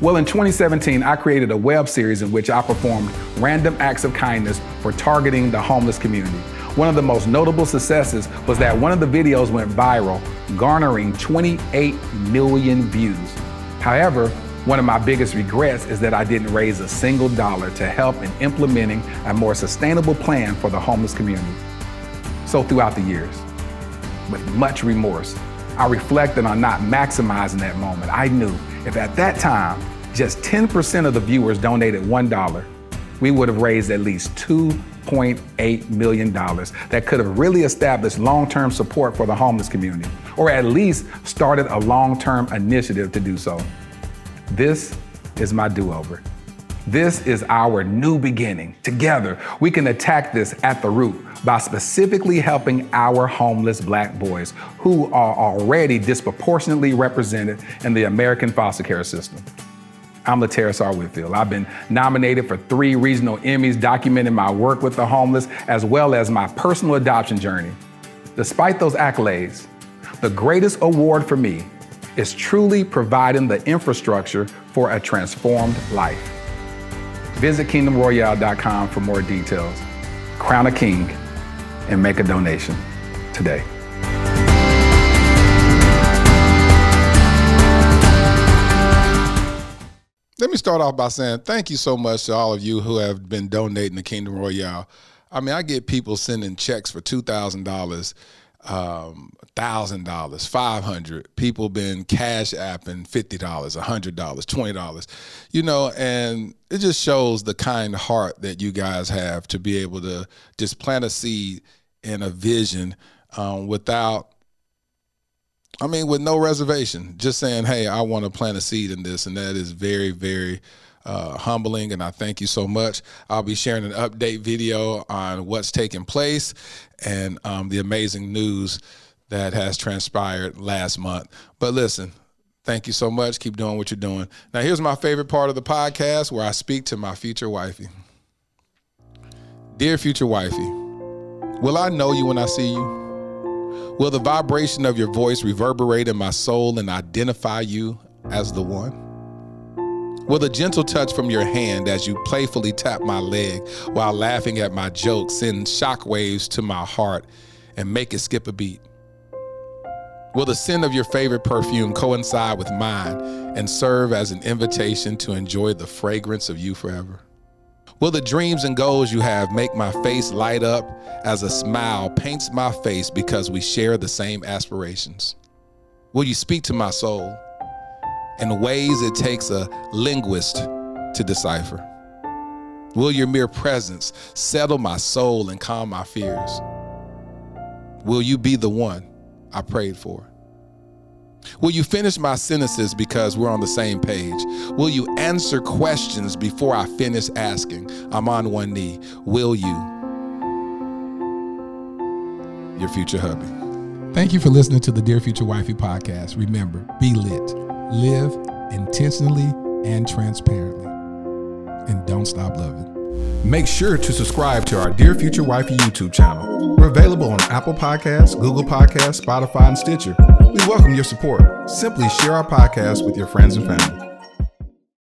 Well, in 2017, I created a web series in which I performed random acts of kindness for targeting the homeless community. One of the most notable successes was that one of the videos went viral, garnering 28 million views. However, one of my biggest regrets is that I didn't raise a single dollar to help in implementing a more sustainable plan for the homeless community. So, throughout the years, with much remorse, I reflected on not maximizing that moment. I knew if at that time just 10% of the viewers donated $1, we would have raised at least $2.8 million that could have really established long term support for the homeless community, or at least started a long term initiative to do so. This is my do over. This is our new beginning. Together, we can attack this at the root by specifically helping our homeless black boys who are already disproportionately represented in the American foster care system. I'm Lateris R. Whitfield. I've been nominated for three regional Emmys documenting my work with the homeless as well as my personal adoption journey. Despite those accolades, the greatest award for me is truly providing the infrastructure for a transformed life. Visit kingdomroyale.com for more details. Crown a king and make a donation today. Let me start off by saying thank you so much to all of you who have been donating to Kingdom Royale. I mean, I get people sending checks for two thousand dollars, thousand dollars, five hundred. People been cash apping fifty dollars, a hundred dollars, twenty dollars. You know, and it just shows the kind heart that you guys have to be able to just plant a seed and a vision um, without I mean, with no reservation, just saying, hey, I want to plant a seed in this. And that is very, very uh, humbling. And I thank you so much. I'll be sharing an update video on what's taking place and um, the amazing news that has transpired last month. But listen, thank you so much. Keep doing what you're doing. Now, here's my favorite part of the podcast where I speak to my future wifey. Dear future wifey, will I know you when I see you? Will the vibration of your voice reverberate in my soul and identify you as the one? Will the gentle touch from your hand as you playfully tap my leg while laughing at my jokes send shockwaves to my heart and make it skip a beat? Will the scent of your favorite perfume coincide with mine and serve as an invitation to enjoy the fragrance of you forever? Will the dreams and goals you have make my face light up as a smile paints my face because we share the same aspirations? Will you speak to my soul in ways it takes a linguist to decipher? Will your mere presence settle my soul and calm my fears? Will you be the one I prayed for? Will you finish my sentences because we're on the same page? Will you answer questions before I finish asking? I'm on one knee. Will you? Your future hubby. Thank you for listening to the Dear Future Wifey podcast. Remember, be lit, live intentionally and transparently, and don't stop loving. Make sure to subscribe to our Dear Future Wifey YouTube channel. We're available on Apple Podcasts, Google Podcasts, Spotify, and Stitcher. We welcome your support. Simply share our podcast with your friends and family.